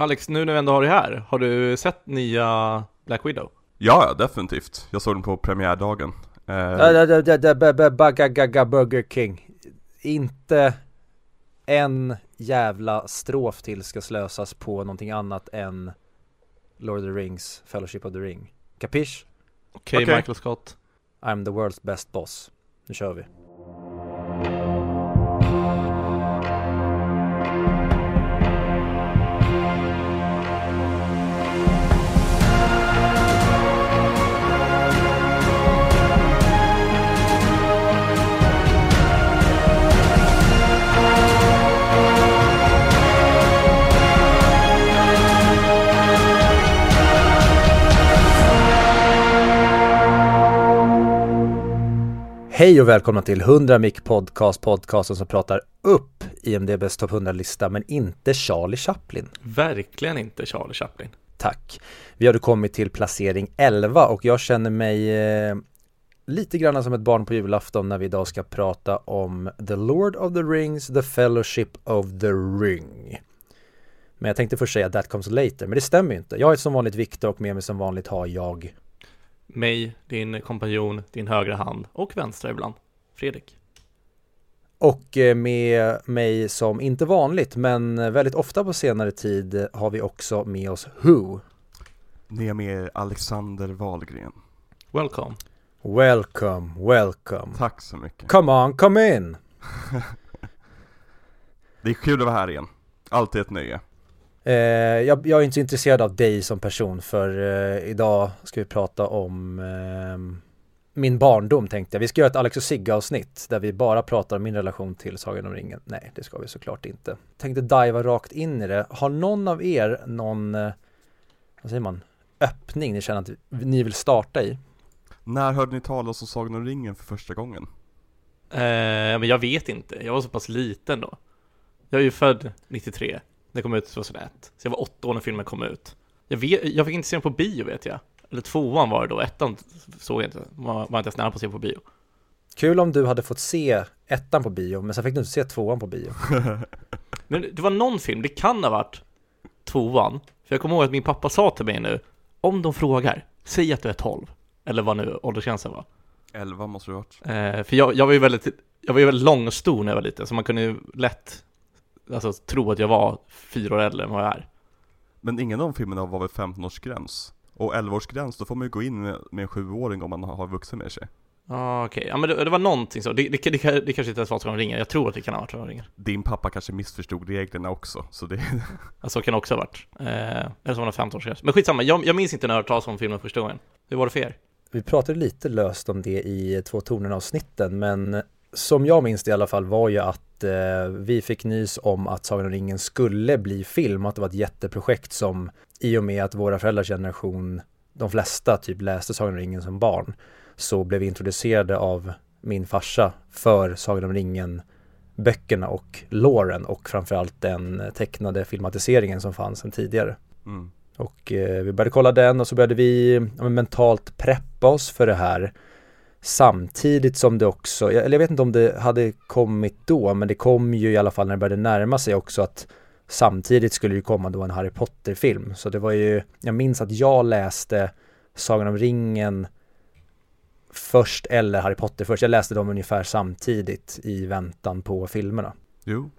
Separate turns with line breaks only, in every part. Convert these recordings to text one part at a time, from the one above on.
Alex, nu när vi ändå har dig här, har du sett nya Black Widow?
Ja, definitivt. Jag såg den på premiärdagen. Eh,
Burger King. Inte en jävla strof till ska slösas på någonting annat än Lord of the Rings, Fellowship of the Ring. Kapisch?
Okej,
Okej.
Michael Scott.
I'm the world's best boss. Nu kör vi. Hej och välkomna till 100 Mic Podcast, podcasten som pratar upp IMDBs topp 100-lista men inte Charlie Chaplin.
Verkligen inte Charlie Chaplin.
Tack. Vi har kommit till placering 11 och jag känner mig eh, lite grann som ett barn på julafton när vi idag ska prata om The Lord of the Rings, The Fellowship of the Ring. Men jag tänkte först säga That comes later, men det stämmer ju inte. Jag heter som vanligt Viktor och med mig som vanligt har jag
Mig, din kompanjon, din högra hand och vänstra ibland. Fredrik.
Och eh, med mig som inte vanligt men väldigt ofta på senare tid har vi också med oss Who.
Ni är med Alexander Wahlgren.
Welcome.
Welcome, welcome.
Tack så mycket.
Come on, come in!
Det är kul att vara här igen. Alltid ett nöje.
Eh, jag, jag är inte så intresserad av dig som person för eh, idag ska vi prata om eh, min barndom tänkte jag. Vi ska göra ett Alex och Sigge avsnitt där vi bara pratar om min relation till Sagan om ringen. Nej, det ska vi såklart inte. Tänkte diva rakt in i det. Har någon av er någon, eh, vad säger man, öppning ni känner att ni vill starta i?
När hörde ni talas om Sagan om ringen för första gången?
Eh, men jag vet inte, jag var så pass liten då. Jag är ju född 93, det kom ut 2001. Så jag var åtta år när filmen kom ut. Jag, vet, jag fick inte se den på bio vet jag. Eller tvåan var det då, ettan såg jag inte, var, var inte ens nära på att se på bio.
Kul om du hade fått se ettan på bio, men sen fick du inte se tvåan på bio.
Men det var någon film, det kan ha varit tvåan. För jag kommer ihåg att min pappa sa till mig nu, om de frågar, säg att du är 12. Eller vad nu åldersgränsen var.
11 måste det ha varit.
Eh, för jag, jag var ju väldigt, jag var ju väldigt lång och stor när jag var liten, så man kunde ju lätt alltså, tro att jag var fyra år äldre än vad jag är.
Men ingen av de filmerna var väl 15-årsgräns? Och 11-årsgräns, då får man ju gå in med, med en sjuåring om man har vuxen med sig.
Ah, Okej, ja men det, det var någonting så. Det, det, det, det, kanske inte ens var Sagan om ringen. Jag tror att det kan ha varit Sagan om ringen.
Din pappa kanske missförstod reglerna också, så det...
Alltså kan det också ha varit. Eh, eller så var det 15 år Men skitsamma, jag, jag minns inte när jag hörde talas om filmen första gången. Hur var det för er?
Vi pratade lite löst om det i två tonerna avsnitten men som jag minns det i alla fall var ju att eh, vi fick nys om att Sagan om ringen skulle bli film att det var ett jätteprojekt som i och med att våra föräldrars generation, de flesta typ läste Sagan om ringen som barn, så blev vi introducerade av min farsa för Sagan om ringen böckerna och låren och framförallt den tecknade filmatiseringen som fanns sedan tidigare.
Mm.
Och eh, vi började kolla den och så började vi ja, men mentalt preppa oss för det här Samtidigt som det också, jag- eller jag vet inte om det hade kommit då, men det kom ju i alla fall när det började närma sig också att Samtidigt skulle det komma då en Harry Potter-film, så det var ju, jag minns att jag läste Sagan om ringen först eller Harry Potter först, jag läste dem ungefär samtidigt i väntan på filmerna.
Jo.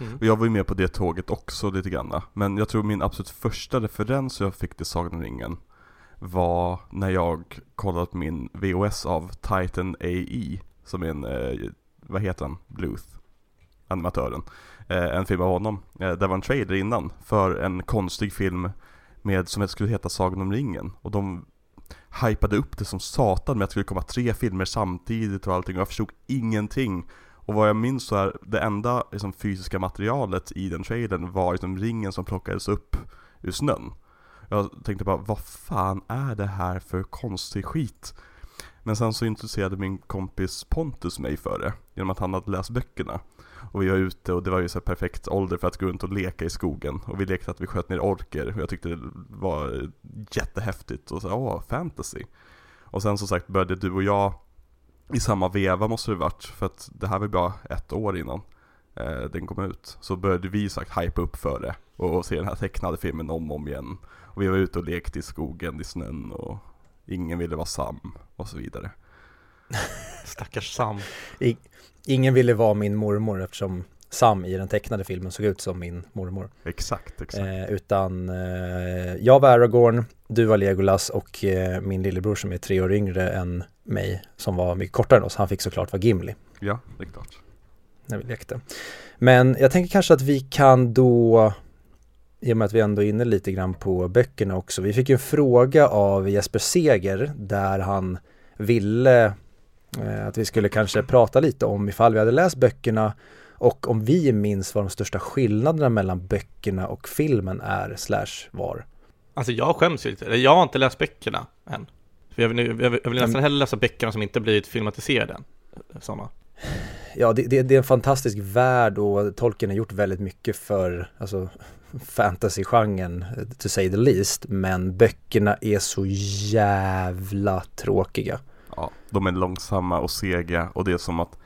Mm.
Och jag var ju med på det tåget också lite grann. Men jag tror min absolut första referens jag fick till Sagan om ringen var när jag kollade på min VHS av Titan AI som är en, eh, vad heter han, Bluth, animatören. Eh, en film av honom. Eh, det var en trailer innan för en konstig film med, som skulle heta Sagan om ringen. Och de hypade upp det som satan med att det skulle komma tre filmer samtidigt och allting och jag förstod ingenting. Och vad jag minns så är det enda liksom, fysiska materialet i den trailern var liksom, ringen som plockades upp ur snön. Jag tänkte bara, vad fan är det här för konstig skit? Men sen så intresserade min kompis Pontus mig för det, genom att han hade läst böckerna. Och vi var ute och det var ju så perfekt ålder för att gå runt och leka i skogen. Och vi lekte att vi sköt ner orker och jag tyckte det var jättehäftigt och så åh, fantasy. Och sen som sagt började du och jag i samma veva måste det varit, för att det här var ju bara ett år innan eh, den kom ut så började vi sagt hypa upp för det och, och se den här tecknade filmen om och om igen. Och vi var ute och lekte i skogen i snön och ingen ville vara Sam och så vidare.
Stackars Sam.
I, ingen ville vara min mormor eftersom Sam i den tecknade filmen såg ut som min mormor.
Exakt, exakt.
Eh, utan eh, jag var Aragorn, du var Legolas och eh, min lillebror som är tre år yngre än mig som var mycket kortare än oss, han fick såklart vara Gimli
Ja, det är klart.
När vi lekte. Men jag tänker kanske att vi kan då, i och med att vi ändå är inne lite grann på böckerna också, vi fick ju en fråga av Jesper Seger där han ville eh, att vi skulle kanske prata lite om ifall vi hade läst böckerna och om vi minns vad de största skillnaderna mellan böckerna och filmen är slash var.
Alltså jag skäms ju lite, jag har inte läst böckerna än. För jag vill, jag vill, jag vill nästan hellre läsa böckerna som inte blivit filmatiserade sådana.
Ja, det, det, det är en fantastisk värld och Tolkien har gjort väldigt mycket för alltså, fantasy-genren, to say the least. Men böckerna är så jävla tråkiga.
Ja, de är långsamma och sega och det är som att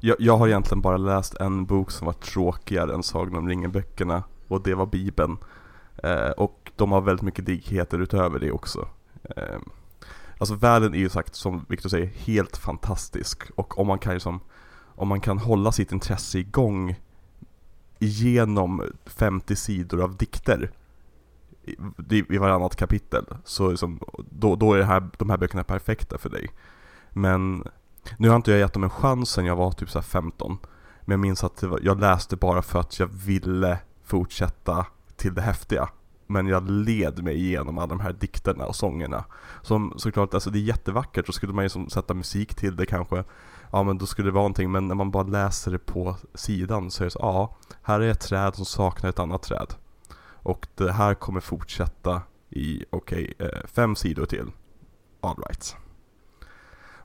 jag, jag har egentligen bara läst en bok som var tråkigare än Sagan om ringen-böckerna och det var Bibeln. Eh, och de har väldigt mycket digheter utöver det också. Eh, alltså världen är ju sagt, som Victor säger, helt fantastisk och om man kan ju liksom, om man kan hålla sitt intresse igång genom 50 sidor av dikter i, i varannat kapitel så liksom, då, då är det här, de här böckerna perfekta för dig. Men nu har inte jag gett dem en chans sen jag var typ så här 15. Men jag minns att var, jag läste bara för att jag ville fortsätta till det häftiga. Men jag led mig igenom alla de här dikterna och sångerna. Som såklart, alltså det är jättevackert, så skulle man ju liksom sätta musik till det kanske. Ja men då skulle det vara någonting, men när man bara läser det på sidan så är det så, ja, här är ett träd som saknar ett annat träd. Och det här kommer fortsätta i, okej, okay, fem sidor till. All right.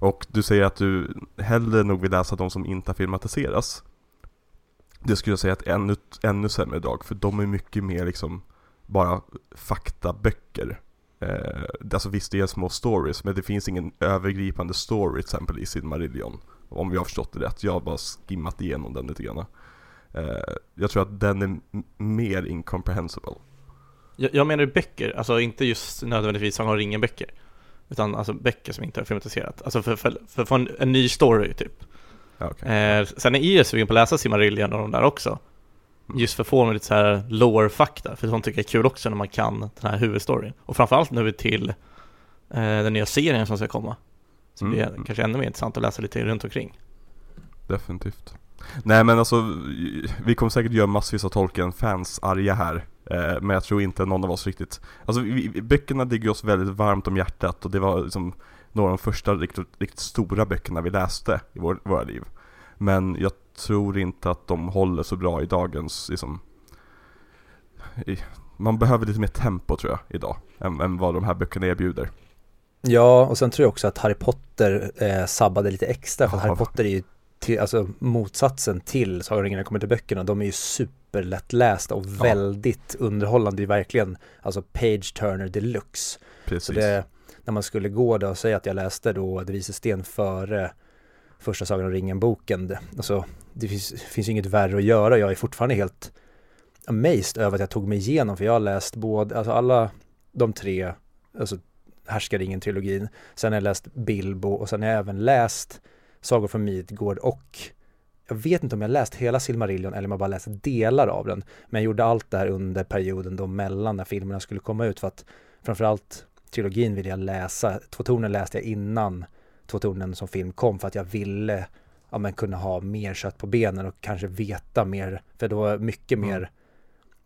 Och du säger att du hellre nog vill läsa de som inte har filmatiseras. Det skulle jag säga att ännu, ännu sämre idag, för de är mycket mer liksom bara faktaböcker. Eh, alltså visst, det är små stories, men det finns ingen övergripande story till exempel i Silmarillion. Om vi har förstått det rätt. Jag har bara skimmat igenom den lite grann. Eh, jag tror att den är mer incomprehensible.
Jag, jag menar böcker, alltså inte just nödvändigtvis Sagan om ringen-böcker. Utan alltså böcker som inte har filmatiserat. Alltså för, för, för få en, en ny story typ.
Okej.
Eh, sen är jag sugen på att läsa Silmarillion och de där också. Just för att få lite så här lore-fakta, för sånt tycker jag är kul också när man kan den här huvudstoryn. Och framförallt nu till eh, den nya serien som ska komma. Så blir det
Mm.
kanske ännu mer intressant att läsa lite runt omkring.
Definitivt. Nej men alltså, vi kommer säkert göra massvis av Tolkien-fans arga här. Eh, men jag tror inte någon av oss riktigt, alltså vi- böckerna ligger oss väldigt varmt om hjärtat och det var liksom några av de första riktigt, riktigt stora böckerna vi läste i vår, våra liv. Men jag tror inte att de håller så bra i dagens, liksom, i, man behöver lite mer tempo tror jag idag, än, än vad de här böckerna erbjuder.
Ja, och sen tror jag också att Harry Potter eh, sabbade lite extra för
Ja.
Harry Potter är ju till, alltså motsatsen till Sagan om ringen det kommer till böckerna. De är ju superlättlästa och
Ja.
väldigt underhållande. Det är verkligen alltså page turner deluxe.
Precis.
Så det, när man skulle gå där och säga att jag läste då De vises sten före första Sagan om ringen-boken. det- Alltså, det finns, finns ju inget värre att göra. Jag är fortfarande helt amazed över att jag tog mig igenom, för jag har läst både, alltså alla de tre, alltså Härskaringen-trilogin, sen har jag läst Bilbo och sen har jag även läst Sagor från Midgård och jag vet inte om jag läst hela Silmarillion eller om jag bara läst delar av den. Men jag gjorde allt det här under perioden då mellan när filmerna skulle komma ut för att framförallt trilogin ville jag läsa. Två tornen läste jag innan Två tornen som film kom för att jag ville ja, men kunna ha mer kött på benen och kanske veta mer. För det var mycket
Mm.
mer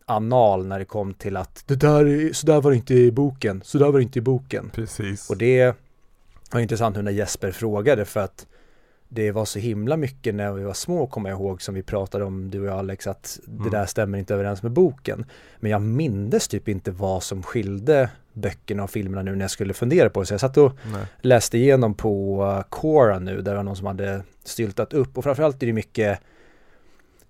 anal när det kom till att det där, är- så där var det inte i boken, så där var det inte i boken.
Precis.
Och det var intressant nu när Jesper frågade för att det var så himla mycket när vi var små kommer jag ihåg som vi pratade om du och jag Alex att det
Mm.
där stämmer inte överens med boken. Men jag mindes typ inte vad som skilde böckerna och filmerna nu när jag skulle fundera på det. Så jag satt och
Nej.
läste igenom på uh, Quora nu där det var någon som hade styltat upp och framförallt är det mycket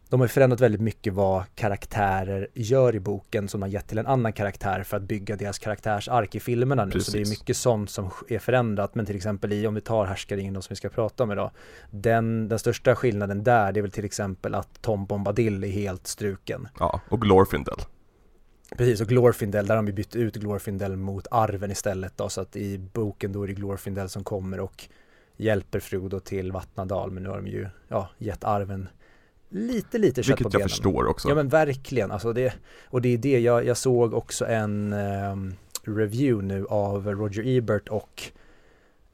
de har förändrat väldigt mycket vad karaktärer gör i boken som har gett till en annan karaktär för att bygga deras karaktärsark i filmerna nu.
Precis.
Så det är mycket sånt som är förändrat. Men till exempel i, om vi tar Härskaringen som vi ska prata om idag. Den, den största skillnaden där, det är väl till exempel att Tom Bombadil är helt struken.
Ja, och Glorfindel.
Precis, och Glorfindel, där har de bytt ut Glorfindel mot arven istället då, så att i boken då är det Glorfindel som kommer och hjälper Frodo till Vattnadal, men nu har de ju, ja, gett arven lite, lite kött på
Vilket jag
benen.
förstår också.
Ja men verkligen, alltså det, och det är det, jag, jag såg också en ehm, review nu av Roger Ebert och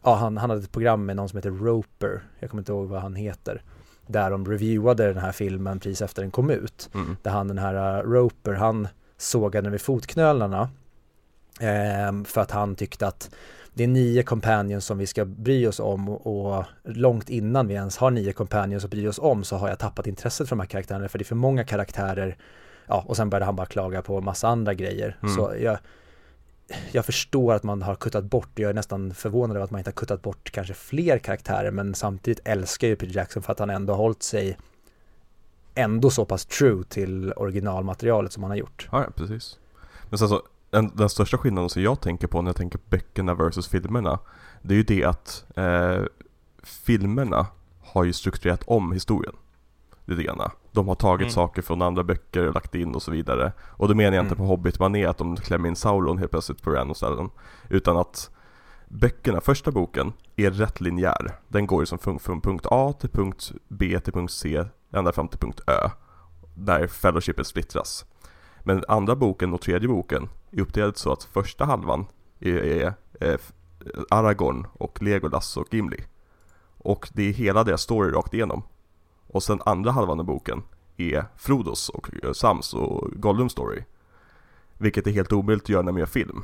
ja, han, han hade ett program med någon som heter Roper, jag kommer inte ihåg vad han heter, där de reviewade den här filmen precis efter den kom ut
Mm.
där han den här uh, Roper, han sågade vid fotknölarna ehm, för att han tyckte att det är nio companions som vi ska bry oss om och, långt innan vi ens har nio companions att bry oss om så har jag tappat intresset för de här karaktärerna för det är för många karaktärer ja och sen började han bara klaga på massa andra grejer
Mm.
så jag jag förstår att man har kuttat bort, jag är nästan förvånad över att man inte har kuttat bort kanske fler karaktärer men samtidigt älskar ju Peter Jackson för att han ändå har hållit sig ändå så pass true till originalmaterialet som han har gjort.
Ja, ja, precis. Men sen så, den, den största skillnaden som jag tänker på när jag tänker på böckerna versus filmerna Det är ju det att eh, filmerna har ju strukturerat om historien Lite grann. De har tagit
Mm.
saker från andra böcker och lagt in och så vidare Och då menar jag inte
Mm.
på Hobbit-manér att de klämmer in Sauron helt plötsligt på random ställen Utan att böckerna, första boken, är rätt linjär Den går ju som från punkt A till punkt B till punkt C ända fram till punkt Ö Där fellowshipet splittras men andra boken och tredje boken är uppdelad så att första halvan är, är, är Aragorn och Legolas och Gimli. Och det är hela deras story rakt igenom. Och sen andra halvan av boken är Frodos och eh, Sams och Gollums story. Vilket är helt omöjligt att göra när man gör film.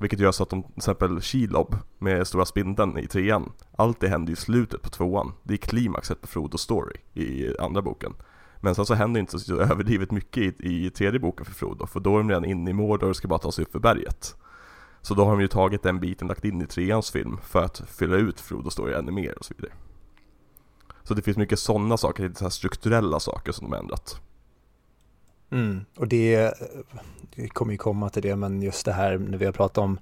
Vilket gör så att de, till exempel Shelob med stora spindeln i trean, allt det händer i slutet på tvåan. Det är klimaxet på Frodo story i andra boken. Men sen så händer inte så överdrivet mycket i, i tredje boken för Frodo, för då är de redan inne i Mordor och ska bara ta sig upp för berget. Så då har de ju tagit den biten lagt in i treans film för att fylla ut Frodo story ännu mer och så vidare. Så det finns mycket sådana saker, lite så här strukturella saker som de har ändrat.
Mm. Och det, eh, det kommer ju komma till det, men just det här när vi har pratat om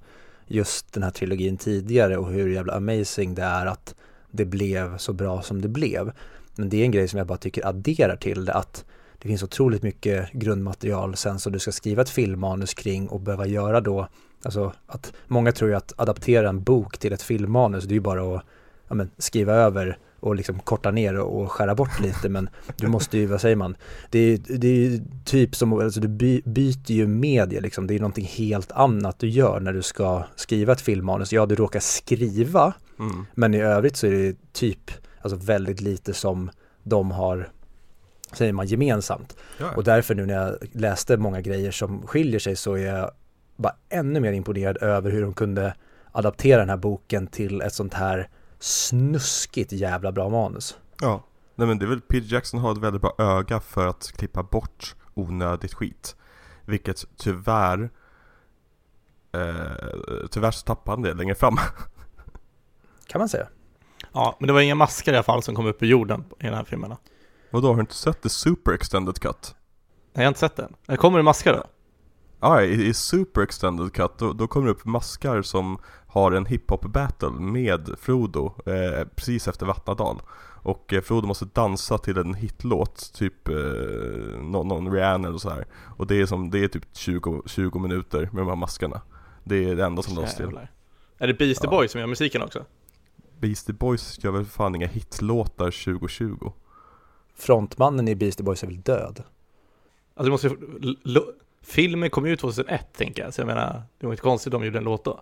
just den här trilogin tidigare och hur jävla amazing det är att det blev så bra som det blev. Men det är en grej som jag bara tycker adderar till det att det finns otroligt mycket grundmaterial sen som du ska skriva ett filmmanus kring och behöva göra då, alltså att många tror ju att adaptera en bok till ett filmmanus, det är ju bara att ja, men, skriva över och liksom korta ner och, skära bort lite men du måste ju, vad säger man, det är, det är ju typ som, alltså du by, byter ju media liksom, det är någonting helt annat du gör när du ska skriva ett filmmanus. Ja, du råkar skriva,
Mm.
men i övrigt så är det typ, alltså väldigt lite som de har, säger man, gemensamt.
Ja,
Och därför nu när jag läste många grejer som skiljer sig så är jag bara ännu mer imponerad över hur de kunde adaptera den här boken till ett sånt här snuskigt jävla bra manus.
ja. Nej men det är väl, Peter Jackson har ett väldigt bra öga för att klippa bort onödigt skit. Vilket tyvärr eh, Tyvärr så tappar han det längre fram.
Kan man säga.
Ja, men det var inga maskar i alla fall som kom upp ur jorden i den här filmerna.
Vadå, har du inte sett The Super Extended Cut?
Jag har inte sett den. Kommer det maskar då?
Ja, i, i Super Extended Cut då, då kommer det upp maskar som har en hiphop battle med Frodo eh, precis efter Vattnadal. Och eh, Frodo måste dansa till en hitlåt, typ eh, någon, någon Rihanna eller så här. Och det är, som, det är typ 20, 20 minuter med de här maskarna. Det är det enda som lades till.
Är det Beastie
Ja.
Boys som gör musiken också?
Beastie Boys gör väl fan inga hitlåtar 2020?
Frontmannen i Beastie Boys är väl död?
Alltså det måste ju... Filmen kom ju 2001 tänker jag, så jag menar, det var inte konstigt om de gjorde en låt då.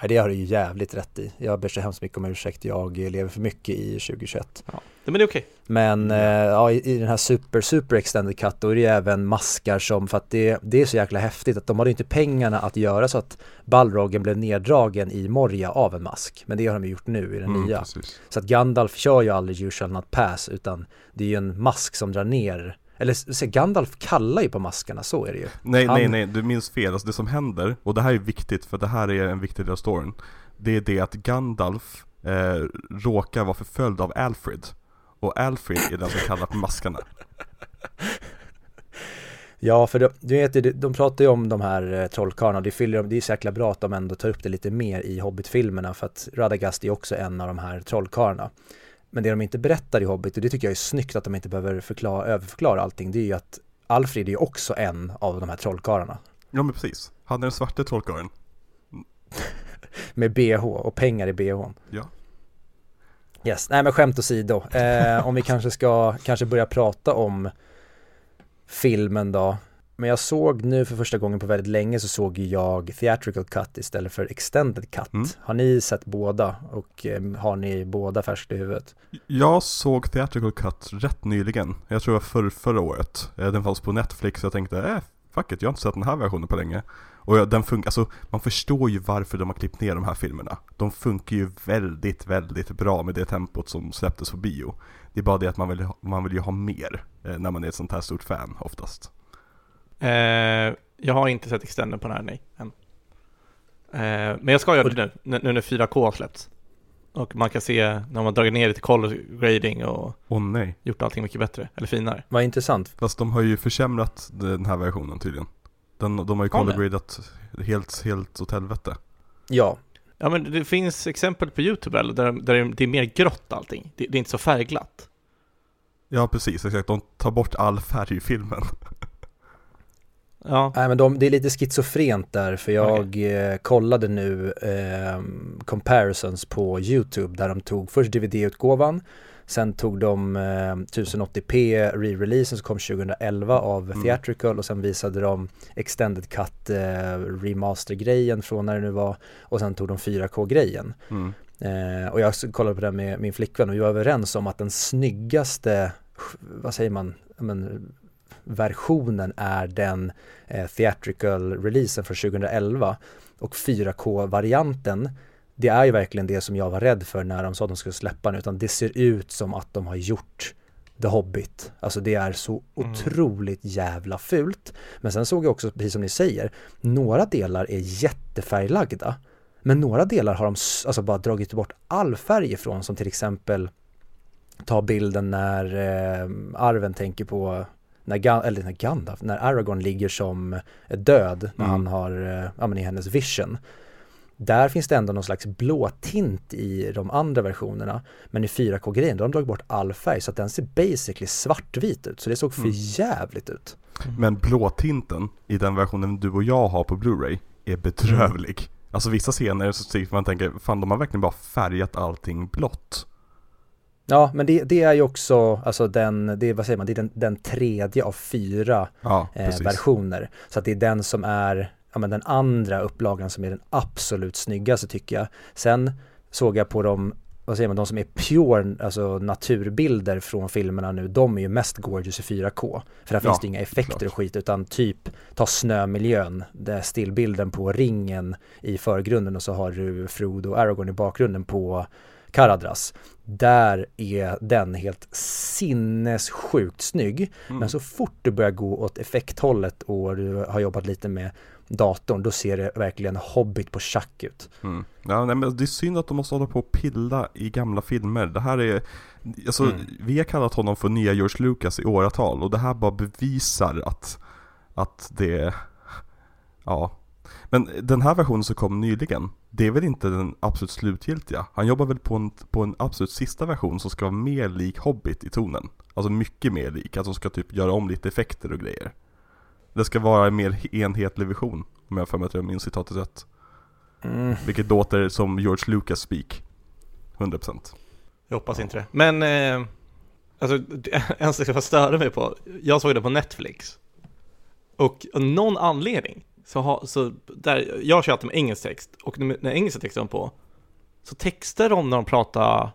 Nej, det har du ju jävligt rätt i. Jag ber så hemskt mycket om ursäkt, jag lever för mycket i 2021.
Ja. Men det är okej.
Men eh, ja, i, i den här super, super extended cut då är det ju även maskar som, för att det, det är så jäkla häftigt att de hade inte pengarna att göra så att Balrogen blev neddragen i Moria av en mask. Men det har de gjort nu i den nya.
Mm, precis.
Så att Gandalf kör ju aldrig You shall not pass utan det är ju en mask som drar ner eller se, Gandalf kallar ju på maskarna, så är det ju.
Nej,
Han-
nej, nej, du minns fel. Alltså det som händer, och det här är viktigt för det här är en viktig del av storyn. Det är det att Gandalf eh, råkar vara förföljd av Alfred. och Alfred är den som kallar på maskarna.
Ja, för de, du vet, de, pratar ju om de här eh, trollkarlarna, det, fyller, det är så jäkla bra att de ändå tar upp det lite mer i Hobbit-filmerna för att Radagast är också en av de här trollkarlarna. Men det de inte berättar i Hobbit, och det tycker jag är snyggt att de inte behöver förklara, överförklara allting, det är ju att Alfred är ju också en av de här trollkarlarna.
Ja men precis, han är den svarte trollkarlen.
Med bh och pengar i bhn.
Ja.
Yes, nej men skämt åsido. Eh, om vi kanske ska kanske börja prata om filmen då. Men jag såg nu för första gången på väldigt länge så såg jag theatrical cut istället för extended cut.
Mm.
Har ni sett båda och eh, har ni båda färskt i huvudet?
Jag såg Theatrical Cut rätt nyligen. Jag tror det var för, förra året. Eh, Den fanns på Netflix och jag tänkte, äh, fuck it, jag har inte sett den här versionen på länge. Och den funkar, alltså man förstår ju varför de har klippt ner de här filmerna. De funkar ju väldigt, väldigt bra med det tempot som släpptes på bio. Det är bara det att man vill, man vill ju ha mer eh, när man är ett sånt här stort fan oftast.
Eh, jag har inte sett extenden på den här, nej. Än. Eh, men jag ska göra det nu, nu när 4K har släppts. Och man kan se när man har dragit ner det till color grading och
Åh nej.
gjort allting mycket bättre, eller finare.
Vad intressant.
Fast de har ju försämrat den här versionen tydligen. Den, de har ju
Har de?
color-gradat helt, helt åt helvete.
Ja,
Ja men det finns exempel på YouTube eller, där, där det är mer grått allting. Det, det är inte så färgglatt.
Ja precis, exakt. De tar bort all färg i filmen.
Ja,
nej men de, det är lite schizofrent där för jag eh, kollade nu eh, comparisons på YouTube där de tog först DVD-utgåvan Sen tog de eh, 1080p re-releasen som kom 2011 av
Mm.
Theatrical och sen visade de Extended Cut eh, remaster-grejen från när det nu var och sen tog de 4K-grejen.
Mm.
Eh, och jag kollade på det med min flickvän och vi var överens om att den snyggaste, vad säger man, men, versionen är den eh, theatrical-releasen från 2011 och 4K-varianten det är ju verkligen det som jag var rädd för när de sa att de skulle släppa den utan det ser ut som att de har gjort The Hobbit. Alltså det är så
Mm.
otroligt jävla fult. Men sen såg jag också, precis som ni säger, några delar är jättefärglagda. Men några delar har de alltså bara dragit bort all färg ifrån som till exempel ta bilden när eh, Arven tänker på när, Gan- eller när Gandalf, när Aragorn ligger som död när
Mm.
han har, eh, ja men i hennes vision. Där finns det ändå någon slags blå tint i de andra versionerna. Men i 4K-grejen, då har de dragit bort all färg så att den ser basically svartvit ut. Så det såg för
Mm.
jävligt ut.
Men blåtinten i den versionen du och jag har på Blu-ray är bedrövlig. Alltså vissa scener så tycker man tänker, fan de har verkligen bara färgat allting blått.
Ja, men det, det är ju också, alltså den, det, vad säger man, det är den, den tredje av fyra
Ja,
eh, versioner. Så att det är den som är, ja men den andra upplagan som är den absolut snyggaste tycker jag. Sen såg jag på de, vad säger man, de som är pure, alltså naturbilder från filmerna nu, de är ju mest gorgeous i 4K. För där
Ja,
finns det inga effekter
klart.
och skit, utan typ ta snömiljön, där stillbilden på ringen i förgrunden och så har du Frodo och Aragorn i bakgrunden på Karadras. Där är den helt sinnessjukt snygg.
Mm.
Men så fort du börjar gå åt effekthållet och du har jobbat lite med datorn, då ser det verkligen Hobbit på schack ut.
Mm. Ja, nej, men det är synd att de måste hålla på och pilla i gamla filmer. Det här är, alltså
Mm.
vi har kallat honom för nya George Lucas i åratal och det här bara bevisar att, att det, ja. Men den här versionen som kom nyligen, det är väl inte den absolut slutgiltiga? Han jobbar väl på en, på en absolut sista version som ska vara mer lik Hobbit i tonen. Alltså mycket mer lik, att de ska typ göra om lite effekter och grejer. Det ska vara en mer enhetlig vision, om jag för mig att jag minns citatet rätt.
Mm.
Vilket låter som George Lucas speak 100%
jag hoppas inte det. Men, eh, alltså, en sak jag störde mig på, jag såg det på Netflix. Och av någon anledning, så, ha, så där, jag kör alltid med engelsk text, och när engelska texten var på, så textar de när de pratar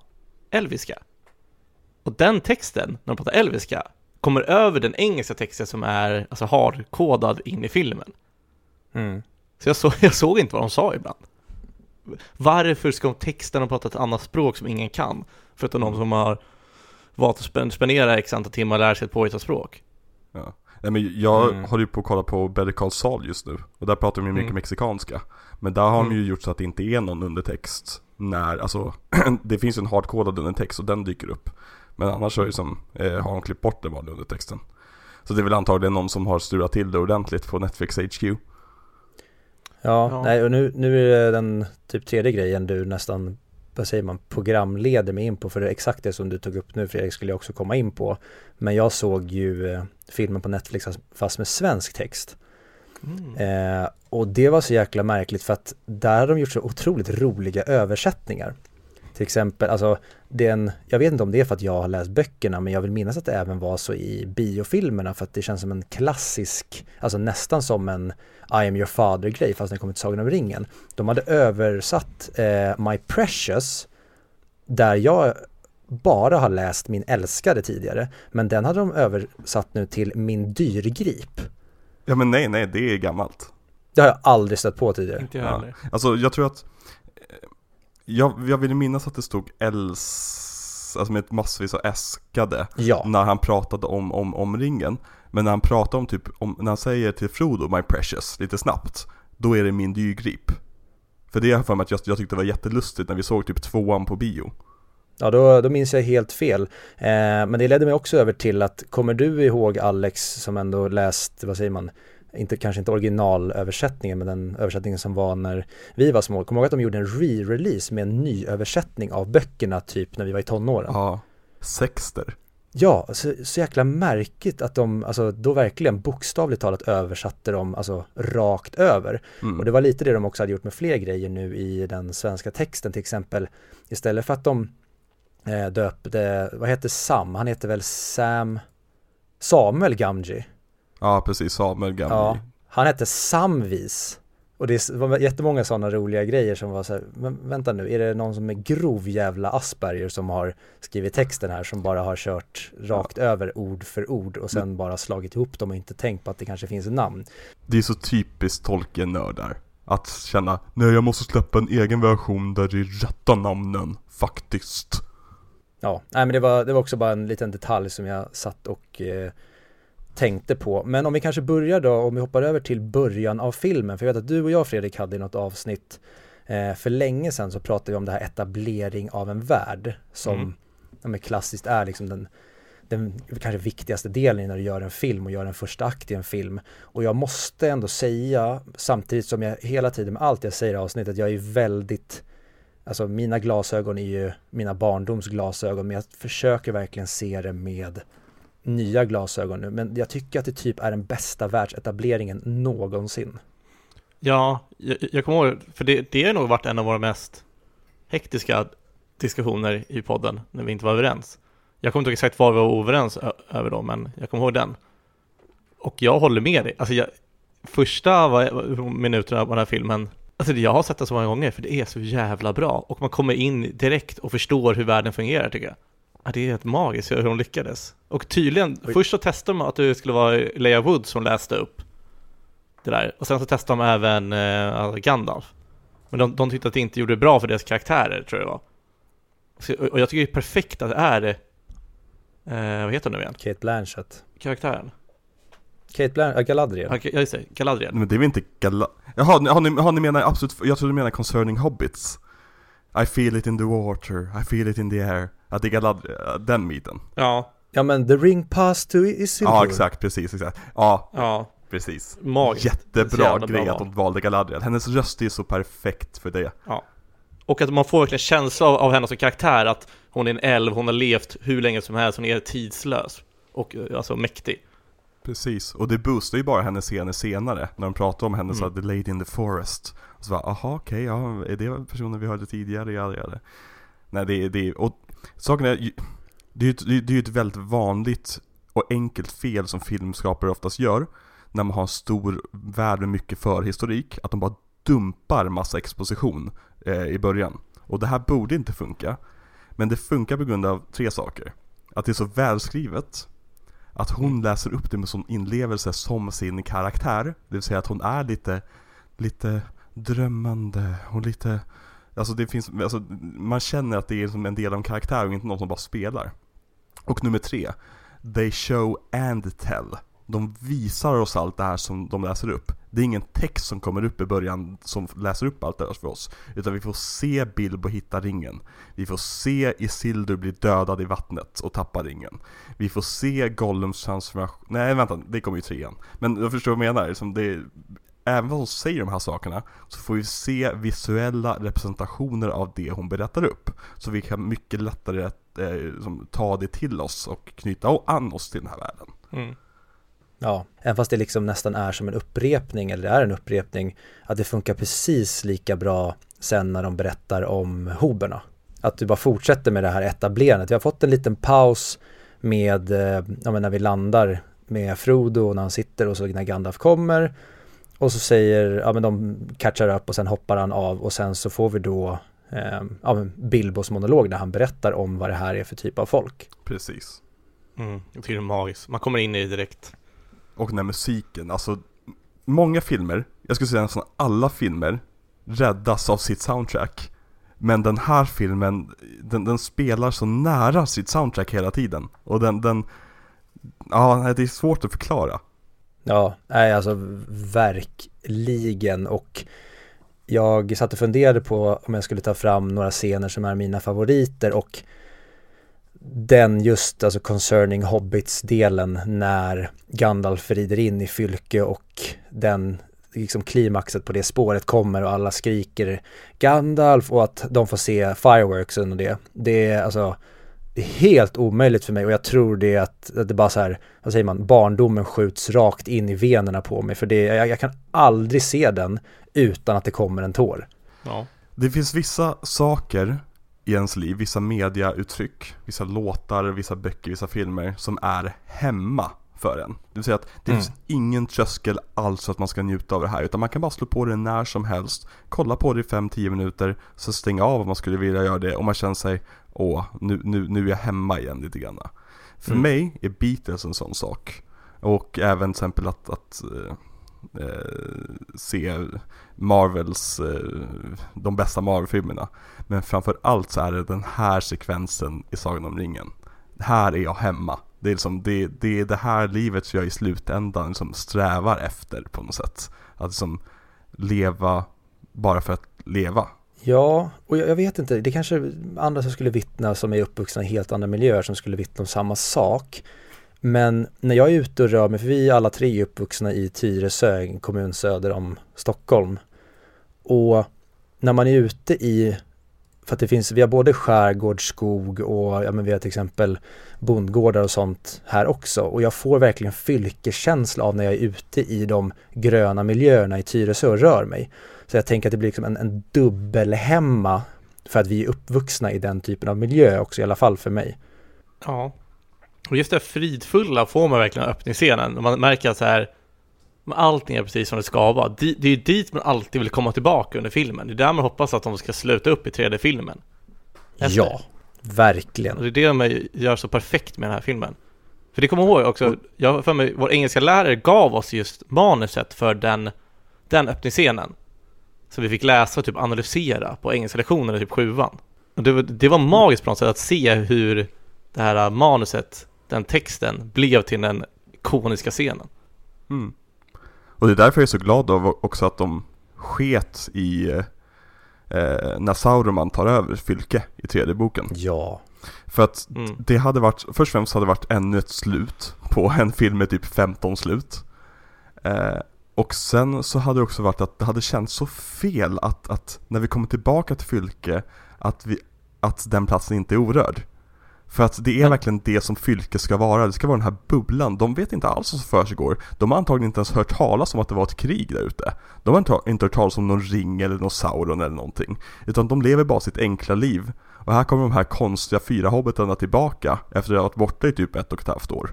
elviska. Och den texten, när de pratar elviska, kommer över den engelska texten som är alltså hardkodad in i filmen.
Mm.
Så jag, så, jag såg inte vad de sa ibland. Varför ska de texta när de pratar ett annat språk som ingen kan? Förutom de som har valt att spend- spendera x antal timmar och lära sig ett påhittat språk.
ja. Nej men jag
Mm.
håller ju på att kolla på Better Call Saul just nu Och där pratar de ju mycket
Mm.
mexikanska Men där har de
Mm.
ju gjort så att det inte är någon undertext När, alltså Det finns ju en hardkodad undertext och den dyker upp Men annars är det som, eh, har de klippt bort den vanliga undertexten. Så det är väl antagligen någon som har strulat till det ordentligt på Netflix HQ.
Ja,
Ja.
nej och nu, nu är det den typ tredje grejen du nästan, vad säger man, programleder mig in på för det är exakt det som du tog upp nu Fredrik skulle jag också komma in på. Men jag såg ju eh, filmen på Netflix fast med svensk text.
Mm.
Eh, och det var så jäkla märkligt för att där har de gjort så otroligt roliga översättningar. Till exempel, alltså det är en, jag vet inte om det är för att jag har läst böckerna men jag vill minnas att det även var så i biofilmerna för att det känns som en klassisk, alltså nästan som en I am your father-grej fast den kommer till Sagan om ringen. De hade översatt eh, My Precious där jag bara har läst Min älskade tidigare men den hade de översatt nu till Min dyrgrip.
Ja men nej, nej, det är gammalt.
Det har jag aldrig stött på tidigare.
Inte jag
Ja.
heller.
Alltså jag tror att jag, jag vill minnas att det stod Els, alltså med ett massvis av äskade
Ja,
När han pratade om, om, om ringen. Men när han pratar om typ, om, när han säger till Frodo My Precious lite snabbt Då är det min dyrgrip. För det har jag för mig att jag, jag tyckte var jättelustigt när vi såg typ tvåan på bio.
Ja då, då minns jag helt fel. Eh, men det ledde mig också över till att, kommer du ihåg Alex som ändå läst, vad säger man, inte, kanske inte originalöversättningen men den översättningen som var när vi var små. Kommer ihåg att de gjorde en re-release med en ny översättning av böckerna typ när vi var i tonåren?
Ja, Sexter
Ja, så, så jäkla märkligt att de, alltså då verkligen bokstavligt talat översatte dem, alltså rakt över.
mm.
Och det var lite det de också hade gjort med fler grejer nu i den svenska texten till exempel. Istället för att de eh, döpte, vad heter Sam? Han heter väl Sam Samuel Gamgee.
Ja precis, Samuel Gamgee
Ja, han hette Samvis. Och det var jättemånga sådana roliga grejer som var så här, men vänta nu, är det någon som är grov jävla Asperger som har skrivit texten här som bara har kört rakt över ord för ord och sen bara slagit ihop dem och inte tänkt på att det kanske finns ett namn.
Det är så typiskt Tolkien-nördar Att känna, nej jag måste släppa en egen version där det är rätta namnen, faktiskt.
Ja, nej men det var, det var också bara en liten detalj som jag satt och eh, tänkte på. Men om vi kanske börjar då, om vi hoppar över till början av filmen, för jag vet att du och jag Fredrik hade i något avsnitt eh, för länge sedan så pratade vi om det här etablering av en värld som
Mm.
ja, klassiskt är liksom den, den kanske viktigaste delen när du gör en film och gör en första akt i en film. Och jag måste ändå säga, samtidigt som jag hela tiden med allt jag säger i avsnittet, jag är väldigt Alltså mina glasögon är ju mina barndomsglasögon men jag försöker verkligen se det med nya glasögon nu. Men jag tycker att det typ är den bästa världsetableringen någonsin.
Ja, jag, jag kommer ihåg, för det, det har nog varit en av våra mest hektiska diskussioner i podden när vi inte var överens. Jag kommer inte ihåg exakt vad vi var överens över då, men jag kommer ihåg den. Och jag håller med dig. Alltså jag, första minuterna av den här filmen, alltså jag har sett den så många gånger för det är så jävla bra. Och man kommer in direkt och förstår hur världen fungerar tycker jag. Ja, det är helt magiskt hur hon lyckades. Och tydligen,
Oj.
först så testade man att det skulle vara Leia Wood som läste upp det där. Och sen så testade de även eh, Gandalf. Men de, de tyckte att det inte gjorde det bra för deras karaktärer, tror jag det var. Så, och jag tycker det är perfekt att det är, eh, vad heter hon nu igen?
Kate Blanchett.
Karaktären?
Kate Blanchett, äh, Galadriel.
Ja, just det, Galadriel.
Men det är väl inte Gala... Jaha, har ni, har ni menar absolut, jag trodde ni menar concerning hobbits I feel it in the water, I feel it in the air Att det är Galadriel, den biten
Ja,
Ja men the ring passed to Isildur.
Ja exakt, precis, exakt Ja,
ja,
precis
magiskt.
Jättebra
bra
grej att de valde Galadriel, hennes röst är så perfekt för det
Och att man får verkligen känsla av, av henne som karaktär, att hon är en älv, hon har levt hur länge som helst, hon är tidslös. Och eh, alltså mäktig.
Precis, och det boostar ju bara hennes scener senare När de pratar om henne
Mm.
så här, the lady in the forest Och så bara, aha okej, ja, är det personen vi hörde tidigare? Ja, ja, ja. Nej det är, det är, och saken är, det är ju ett, det är- ett väldigt vanligt och enkelt fel som filmskapare oftast gör När man har en stor värld med mycket förhistorik, att de bara dumpar massa exposition eh, i början Och det här borde inte funka Men det funkar på grund av tre saker Att det är så välskrivet att hon läser upp det med sån inlevelse som sin karaktär. Det vill säga att hon är lite, lite drömmande och lite, alltså det finns, alltså man känner att det är som en del av en karaktär och inte någon som bara spelar. Och nummer tre, they show and tell. De visar oss allt det här som de läser upp. Det är ingen text som kommer upp i början som läser upp allt det här för oss. Utan vi får se Bilbo hitta ringen. Vi får se Isildur bli dödad i vattnet och tappa ringen. Vi får se Gollums transformation. Nej vänta, det kommer ju trean. Men jag förstår vad jag menar. Som det, även vad hon säger de här sakerna så får vi se visuella representationer av det hon berättar upp. Så vi kan mycket lättare eh, som, ta det till oss och knyta an oss till den här världen.
Mm.
Ja, även fast det liksom nästan är som en upprepning, eller det är en upprepning, att det funkar precis lika bra sen när de berättar om hoberna. Att du bara fortsätter med det här etablerandet. Vi har fått en liten paus med, eh, ja men när vi landar med Frodo när han sitter och så när Gandalf kommer och så säger, ja men de catchar upp och sen hoppar han av och sen så får vi då eh, ja, men Bilbos monolog där han berättar om vad det här är för typ av folk.
Precis.
Mm, jag tycker det är magiskt. Man kommer in i det direkt.
Och den här musiken, alltså Många filmer, jag skulle säga nästan alla filmer Räddas av sitt soundtrack Men den här filmen, den, den spelar så nära sitt soundtrack hela tiden Och den, den Ja, det är svårt att förklara
Ja, nej alltså verkligen och jag satt och funderade på om jag skulle ta fram några scener som är mina favoriter och den just, alltså concerning Hobbits-delen när Gandalf rider in i Fylke och den liksom klimaxet på det spåret kommer och alla skriker Gandalf och att de får se fireworks under det. Det är alltså helt omöjligt för mig och jag tror det är att, att det bara så här, vad säger man, barndomen skjuts rakt in i venerna på mig för det, jag, jag kan aldrig se den utan att det kommer en tår.
Ja.
Det finns vissa saker i ens liv, vissa mediauttryck, vissa låtar, vissa böcker, vissa filmer som är hemma för en. Det vill säga att det
Mm.
finns ingen tröskel alls för att man ska njuta av det här, utan man kan bara slå på det när som helst, kolla på det i 5-10 minuter, så stänga av om man skulle vilja göra det och man känner sig, åh, nu, nu, nu är jag hemma igen lite grann. För
Mm.
mig är Beatles en sån sak. Och även till exempel att, att eh, eh, se Marvels, eh, de bästa Marvel-filmerna. Men framför allt så är det den här sekvensen i Sagan om ringen. Här är jag hemma. Det är, liksom, det, det är det här livet som jag i slutändan liksom strävar efter på något sätt. Att liksom leva bara för att leva.
Ja, och jag, jag vet inte, det kanske andra som skulle vittna som är uppvuxna i helt andra miljöer som skulle vittna om samma sak. Men när jag är ute och rör mig, för vi är alla tre uppvuxna i Tyresö, en kommun söder om Stockholm. Och när man är ute i, för att det finns, vi har både skärgård, skog och ja men vi har till exempel bondgårdar och sånt här också. Och jag får verkligen fylkekänsla av när jag är ute i de gröna miljöerna i Tyresö och rör mig. Så jag tänker att det blir liksom en, en dubbelhemma för att vi är uppvuxna i den typen av miljö också, i alla fall för mig.
Ja. Och just det här fridfulla får man verkligen i öppningsscenen. Man märker att så här, men allting är precis som det ska vara. Det är ju dit man alltid vill komma tillbaka under filmen. Det är där man hoppas att de ska sluta upp i 3D-filmen. Efter.
Ja, verkligen.
Och det är det de gör så perfekt med den här filmen. För det kommer jag ihåg också, jag för mig, vår engelska lärare gav oss just manuset för den, den öppningsscenen. Så vi fick läsa och typ analysera på engelska lektionen i typ sjuan. Och det var, det var magiskt på något sätt att se hur det här manuset, den texten, blev till den ikoniska scenen.
Mm. Och det är därför jag är så glad av också att de sket i eh, när Sauroman tar över Fylke i tredje boken.
Ja,
För att
Mm.
det hade varit, först och främst hade det varit ännu ett slut på en film med typ 15 slut. Eh, och sen så hade det också varit att det hade känts så fel att, att när vi kommer tillbaka till Fylke, att, vi, att den platsen inte är orörd. För att det är verkligen det som Fylke ska vara, det ska vara den här bubblan. De vet inte alls vad som försiggår. De har antagligen inte ens hört talas om att det var ett krig där ute. De har inte, inte hört talas om någon ring eller någon Sauron eller någonting. Utan de lever bara sitt enkla liv. Och här kommer de här konstiga fyra hobbitarna tillbaka efter att ha varit borta i typ ett och ett halvt år.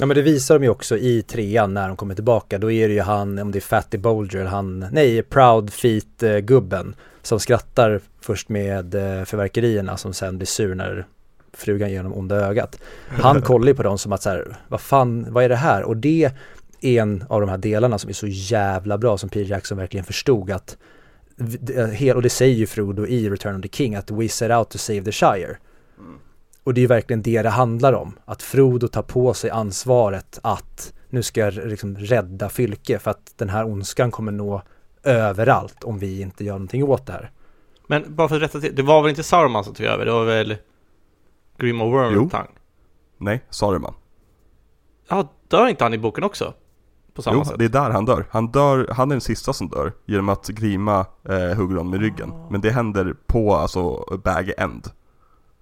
Ja men det visar de ju också i trean när de kommer tillbaka. Då är det ju han, om det är Fatty Bolger, han, nej, Proud Feet-gubben som skrattar först med eh, förverkerierna som sen blir sur när frugan ger honom onda ögat. Han kollar ju på dem som att så här, vad fan, vad är det här? Och det är en av de här delarna som är så jävla bra som Peter Jackson verkligen förstod att hel- och det säger ju Frodo i Return of the King att we set out to save the Shire. Och det är ju verkligen det det handlar om. Att Frodo tar på sig ansvaret att nu ska jag liksom rädda Fylke för att den här ondskan kommer nå överallt om vi inte gör någonting åt det här.
Men bara för att rätta till, det var väl inte Sauron som tog över? Det var väl Grim
Jo.
Wormtongue?
Nej, Saruman.
Ja, dör inte han i boken också? På samma
Jo,
sätt?
det är där han dör. Han dör, han är den sista som dör genom att Grima eh, hugger honom med ryggen.
Ah.
Men det händer på alltså Bag End.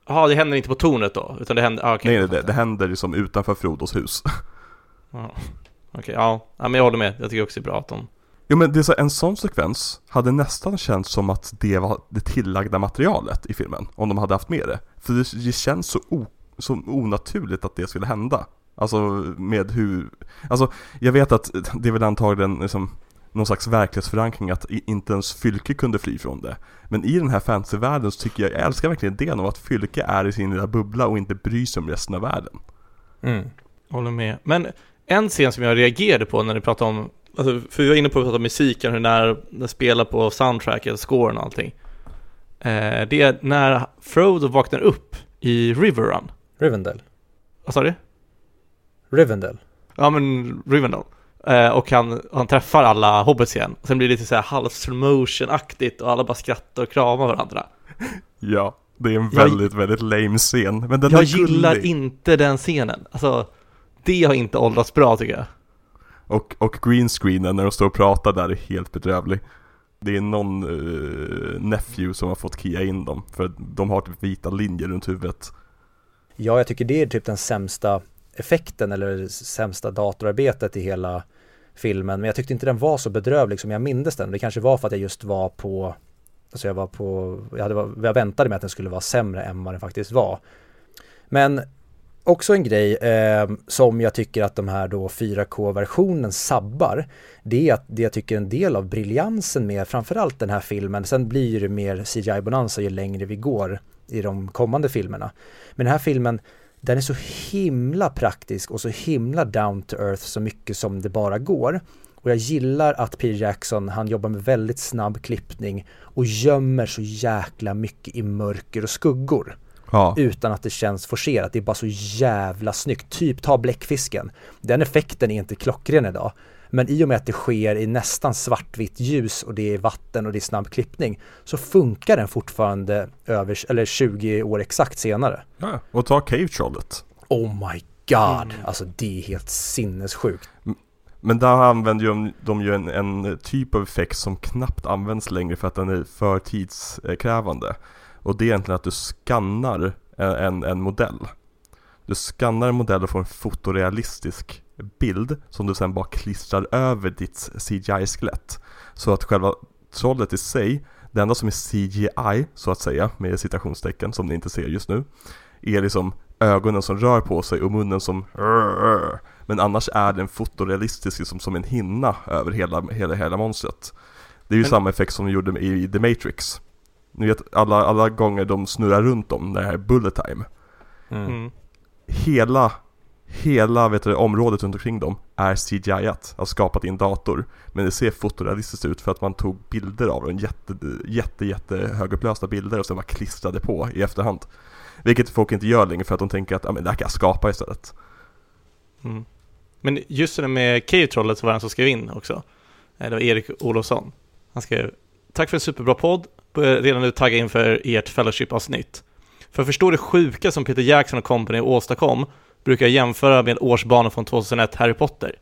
Jaha, det händer inte på tornet då? Utan det händer, ah, okej.
Nej, nej, det, det händer liksom utanför Frodos hus.
Ja. Okej, ja. ja. men jag håller med. Jag tycker också det är bra att de...
Jo men det är så, en sån sekvens hade nästan känts som att det var det tillagda materialet i filmen. Om de hade haft med det. För det, det känns så, o, så onaturligt att det skulle hända. Alltså med hur, alltså jag vet att det är väl antagligen liksom någon slags verklighetsförankring att i- inte ens Fylke kunde fly från det. Men i den här fantasyvärlden så tycker jag, jag älskar verkligen idén om att Fylke är i sin lilla bubbla och inte bryr sig om resten av världen.
Mm.
Håller med. Men en scen som jag reagerade på när ni pratade om, alltså, för vi var inne på att prata om musiken, hur när det spelar på soundtracket, scoren och allting. Eh, det är när Frodo vaknar upp i Riverrun.
Rivendell.
Vad sa du?
Rivendell.
Ja men Rivendell. Eh, och han, han träffar alla hobbits igen. Sen blir det lite så här halv motion-aktigt och alla bara skrattar och kramar varandra.
Ja, det är en
Jag-
väldigt, väldigt lame scen. Men den
jag
är
gillar
gullig.
inte den scenen. Alltså, det har inte åldrats bra tycker jag.
Och, och greenscreenen när de står och pratar där är helt bedrövlig. Det är någon uh, nephew som har fått kia in dem, för de har typ vita linjer runt huvudet.
Ja, jag tycker det är typ den sämsta effekten eller sämsta datorarbetet i hela filmen. Men jag tyckte inte den var så bedrövlig som jag mindes den. Det kanske var för att jag just var på, alltså jag var på, jag, hade, jag väntade mig att den skulle vara sämre än vad den faktiskt var. Men också en grej eh, som jag tycker att de här då 4K-versionen sabbar, det är att det jag tycker en del av briljansen med framförallt den här filmen, sen blir det mer CGI-bonanza ju längre vi går i de kommande filmerna. Men den här filmen, den är så himla praktisk och så himla down to earth så mycket som det bara går. Och jag gillar att Peter Jackson, han jobbar med väldigt snabb klippning och gömmer så jäkla mycket i mörker och skuggor
Ja,
utan att det känns forcerat. Det är bara så jävla snyggt. Typ ta bläckfisken. Den effekten är inte klockren idag. Men i och med att det sker i nästan svartvitt ljus och det är vatten och det är snabb klippning så funkar den fortfarande över, eller 20 år exakt senare.
ja. och ta Cave Trollet.
Oh my god, alltså det är helt sinnessjukt.
Men där använder ju de, ju en, en typ av effekt som knappt används längre för att den är för tidskrävande. Och det är egentligen att du skannar en, en, en modell. Du skannar en modell och får en fotorealistisk bild som du sen bara klistrar över ditt CGI-skelett. Så att själva trollet i sig, det enda som är CGI så att säga, med citationstecken som ni inte ser just nu, är liksom ögonen som rör på sig och munnen som men annars är den fotorealistisk liksom som en hinna över hela, hela, hela monstret. Det är ju
Men-
samma effekt som de gjorde i The Matrix. Ni vet alla, alla gånger de snurrar runt om, det här är bullet time.
Mm.
Hela, hela vet du, området runt omkring dem är CGI-at, alltså skapat i en dator. Men det ser fotorealistiskt ut för att man tog bilder av dem, jätte, jätte, jätte högupplösta bilder och sen bara klistrade på i efterhand. Vilket folk inte gör längre för att de tänker att ah, men det här kan jag skapa istället.
Mm. Men just det där med Cave-trollet så var det en som skrev in också. Eh, det var Erik Olofsson. Han skrev Tack för en superbra podd. Börjar redan nu tagga inför ert fellowship-avsnitt. För att förstå det sjuka som Peter Jackson och company åstadkom brukar jag jämföra med årsbanan från 2001 Harry Potter.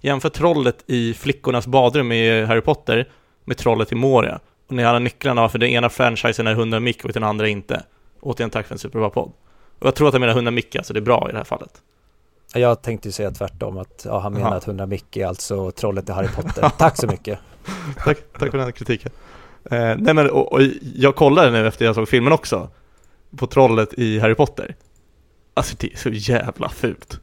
Jämför trollet i flickornas badrum i Harry Potter med trollet i Moria. Och ni har nycklarna för den ena franchisen är 100 mick och den andra inte. Återigen tack för en superbra podd. Och jag tror att han menar 100 mick, alltså det är bra i det här fallet.
Jag tänkte ju säga tvärtom att ja, han menar
Jaha.
att 100 Mick är alltså trollet i Harry Potter. Tack så mycket.
tack, tack för den här kritiken. Eh, nej men, och, och jag kollade nu efter jag såg filmen också, på trollet i Harry Potter. Alltså det är så jävla fult.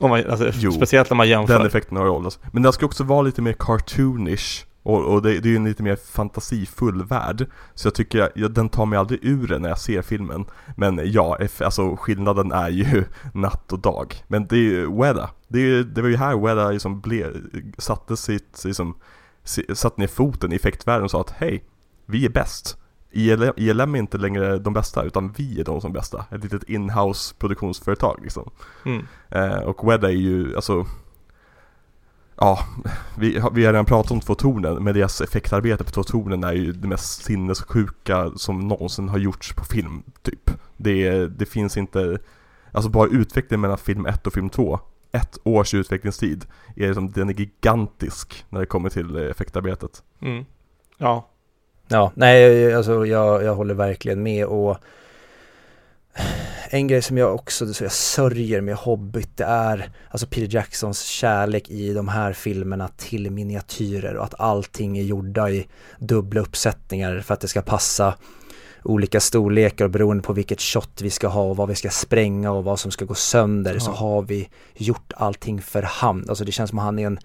Om man, alltså,
Jo,
speciellt när man jämför.
Den effekten har ju åldrats. Men den ska också vara lite mer cartoonish och, och det, det är ju en lite mer fantasifull värld. Så jag tycker, jag, den tar mig aldrig ur den när jag ser filmen. Men ja, alltså skillnaden är ju natt och dag. Men det är ju Weta. Det, det var ju här Weta liksom ble, satte sitt, liksom, satte ner foten i effektvärlden och sa att hej, vi är bäst. ILM, ILM är inte längre de bästa, utan vi är de som är bästa. Ett litet inhouse produktionsföretag liksom.
Mm.
Eh, och Wedda är ju, alltså Ja, vi, har- vi har redan pratat om två tornen, men deras effektarbete på två tornen är ju det mest sinnessjuka som någonsin har gjorts på film, typ. Det, det finns inte, alltså bara utvecklingen mellan film 1 och film 2, ett års utvecklingstid, är liksom, den är gigantisk när det kommer till effektarbetet.
Mm. Ja,
Ja, nej, alltså jag, jag håller verkligen med och en grej som jag också så jag sörjer med Hobbit, det är alltså Peter Jacksons kärlek i de här filmerna till miniatyrer och att allting är gjorda i dubbla uppsättningar för att det ska passa olika storlekar och beroende på vilket shot vi ska ha och vad vi ska spränga och vad som ska gå sönder så
Ja.
har vi gjort allting för hand. Alltså det känns som att han är en,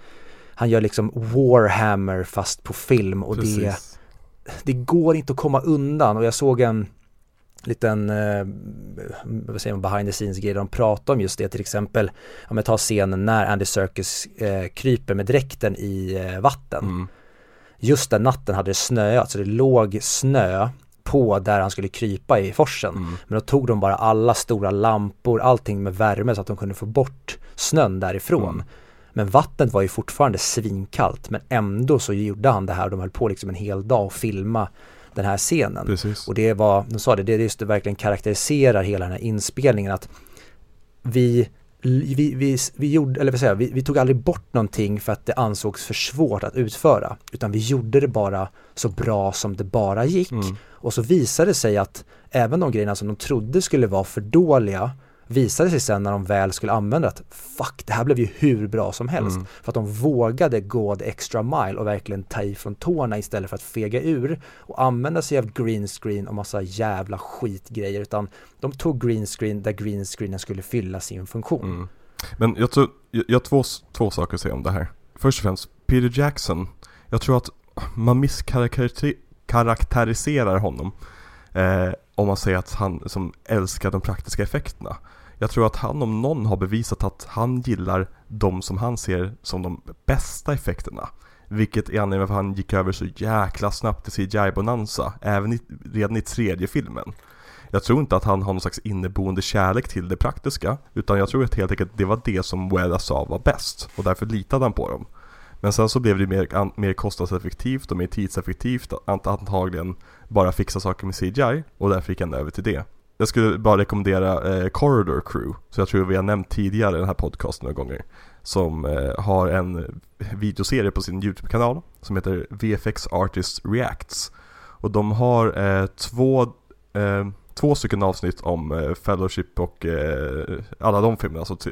han gör liksom Warhammer fast på film och
Precis.
det går inte att komma undan och jag såg en liten, eh, vad säger man, behind the scenes grej där de pratar om just det till exempel, om jag tar scenen när Andy Serkis eh, kryper med dräkten i eh, vatten.
Mm.
Just den natten hade det snöat så det låg snö på där han skulle krypa i forsen.
Mm.
Men då tog de bara alla stora lampor, allting med värme så att de kunde få bort snön därifrån.
Mm.
Men vattnet var ju fortfarande svinkallt men ändå så gjorde han det här och de höll på liksom en hel dag och filma den här scenen.
Precis.
Och det var, de sa det, det är just det verkligen karaktäriserar hela den här inspelningen att vi vi, vi, vi, gjorde, eller vad säger vi, vi tog aldrig bort någonting för att det ansågs för svårt att utföra utan vi gjorde det bara så bra som det bara gick
Mm.
och så visade det sig att även de grejerna som de trodde skulle vara för dåliga visade sig sen när de väl skulle använda att fuck, det här blev ju hur bra som helst.
Mm.
För att de vågade gå the extra mile och verkligen ta i från tårna istället för att fega ur och använda sig av green screen och massa jävla skitgrejer utan de tog green screen där green screenen skulle fylla sin funktion.
Mm. Men jag tror, jag, har två, två saker att säga om det här. Först och främst, Peter Jackson. Jag tror att man misskaraktäriserar honom. Eh, om man säger att han som älskar de praktiska effekterna. Jag tror att han om någon har bevisat att han gillar de som han ser som de bästa effekterna. Vilket är anledningen till att han gick över så jäkla snabbt till CGI-bonanza, även i, redan i tredje filmen. Jag tror inte att han har någon slags inneboende kärlek till det praktiska, utan jag tror att helt enkelt det var det som Wella sa var bäst, och därför litade han på dem. Men sen så blev det mer, an, mer kostnadseffektivt och mer tidseffektivt att antagligen bara fixa saker med CGI, och därför gick han över till det. Jag skulle bara rekommendera eh, Corridor Crew, så jag tror vi har nämnt tidigare i den här podcasten några gånger. Som eh, har en videoserie på sin YouTube-kanal som heter VFX Artists Reacts. Och de har eh, två, eh, två stycken avsnitt om eh, Fellowship och eh, alla de filmerna, alltså t-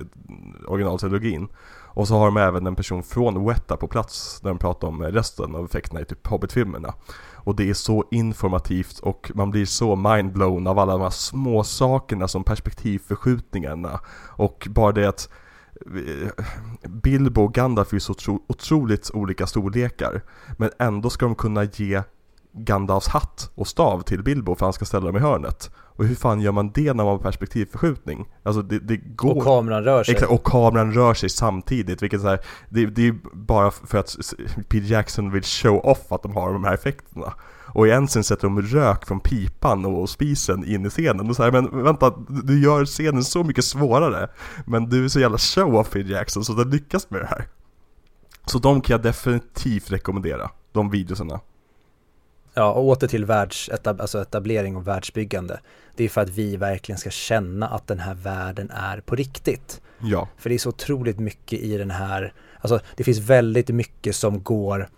originaltrilogin. Och så har de även en person från Weta på plats när de pratar om resten av effekterna i typ Hobbit-filmerna. Och det är så informativt och man blir så mindblown av alla de här små sakerna som perspektivförskjutningarna och bara det att eh, Bilbo och Gandalf är så otro, otroligt olika storlekar men ändå ska de kunna ge Gandalfs hatt och stav till Bilbo för han ska ställa dem i hörnet. Och hur fan gör man det när man har perspektivförskjutning? Alltså det, det går...
Och kameran rör sig.
Exakt, och kameran rör sig samtidigt, vilket så här, det, det är bara för att Peter Jackson vill show off att de har de här effekterna. Och i en scen sätter de rök från pipan och spisen in i scenen. Och så här, men vänta, du gör scenen så mycket svårare. Men du är så jävla show-off Peter Jackson, så du lyckas med det här. Så de kan jag definitivt rekommendera, de videosarna.
Ja, och åter till världsetab alltså etablering och världsbyggande. Det är för att vi verkligen ska känna att den här världen är på riktigt.
Ja,
För det är så otroligt mycket i den här, alltså det finns väldigt mycket som går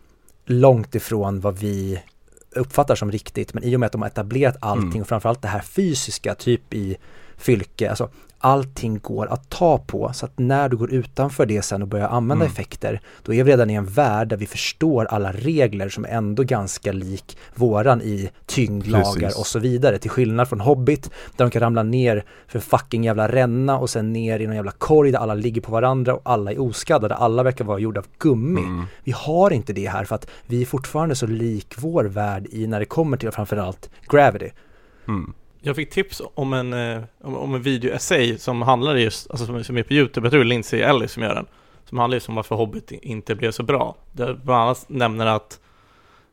långt ifrån vad vi uppfattar som riktigt. Men i och med att de har etablerat allting
Mm.
och framförallt det här fysiska, typ i Fylke, alltså allting går att ta på. Så att när du går utanför det sen och börjar använda
Mm.
effekter, då är vi redan i en värld där vi förstår alla regler som är ändå ganska lik våran i tyngdlagar och så vidare. Till skillnad från Hobbit, där de kan ramla ner för fucking jävla ränna och sen ner i någon jävla korg där alla ligger på varandra och alla är oskadda, där alla verkar vara gjorda av gummi.
Mm.
Vi har inte det här för att vi är fortfarande så lik vår värld i när det kommer till framförallt Gravity.
Mm.
Jag fick tips om en, eh, om, om en video-essay som handlar just, alltså som, som är på YouTube, jag tror det är Lindsay Ellis som gör den. Som handlar just om varför Hobbit inte blev så bra. Där bland annat nämner att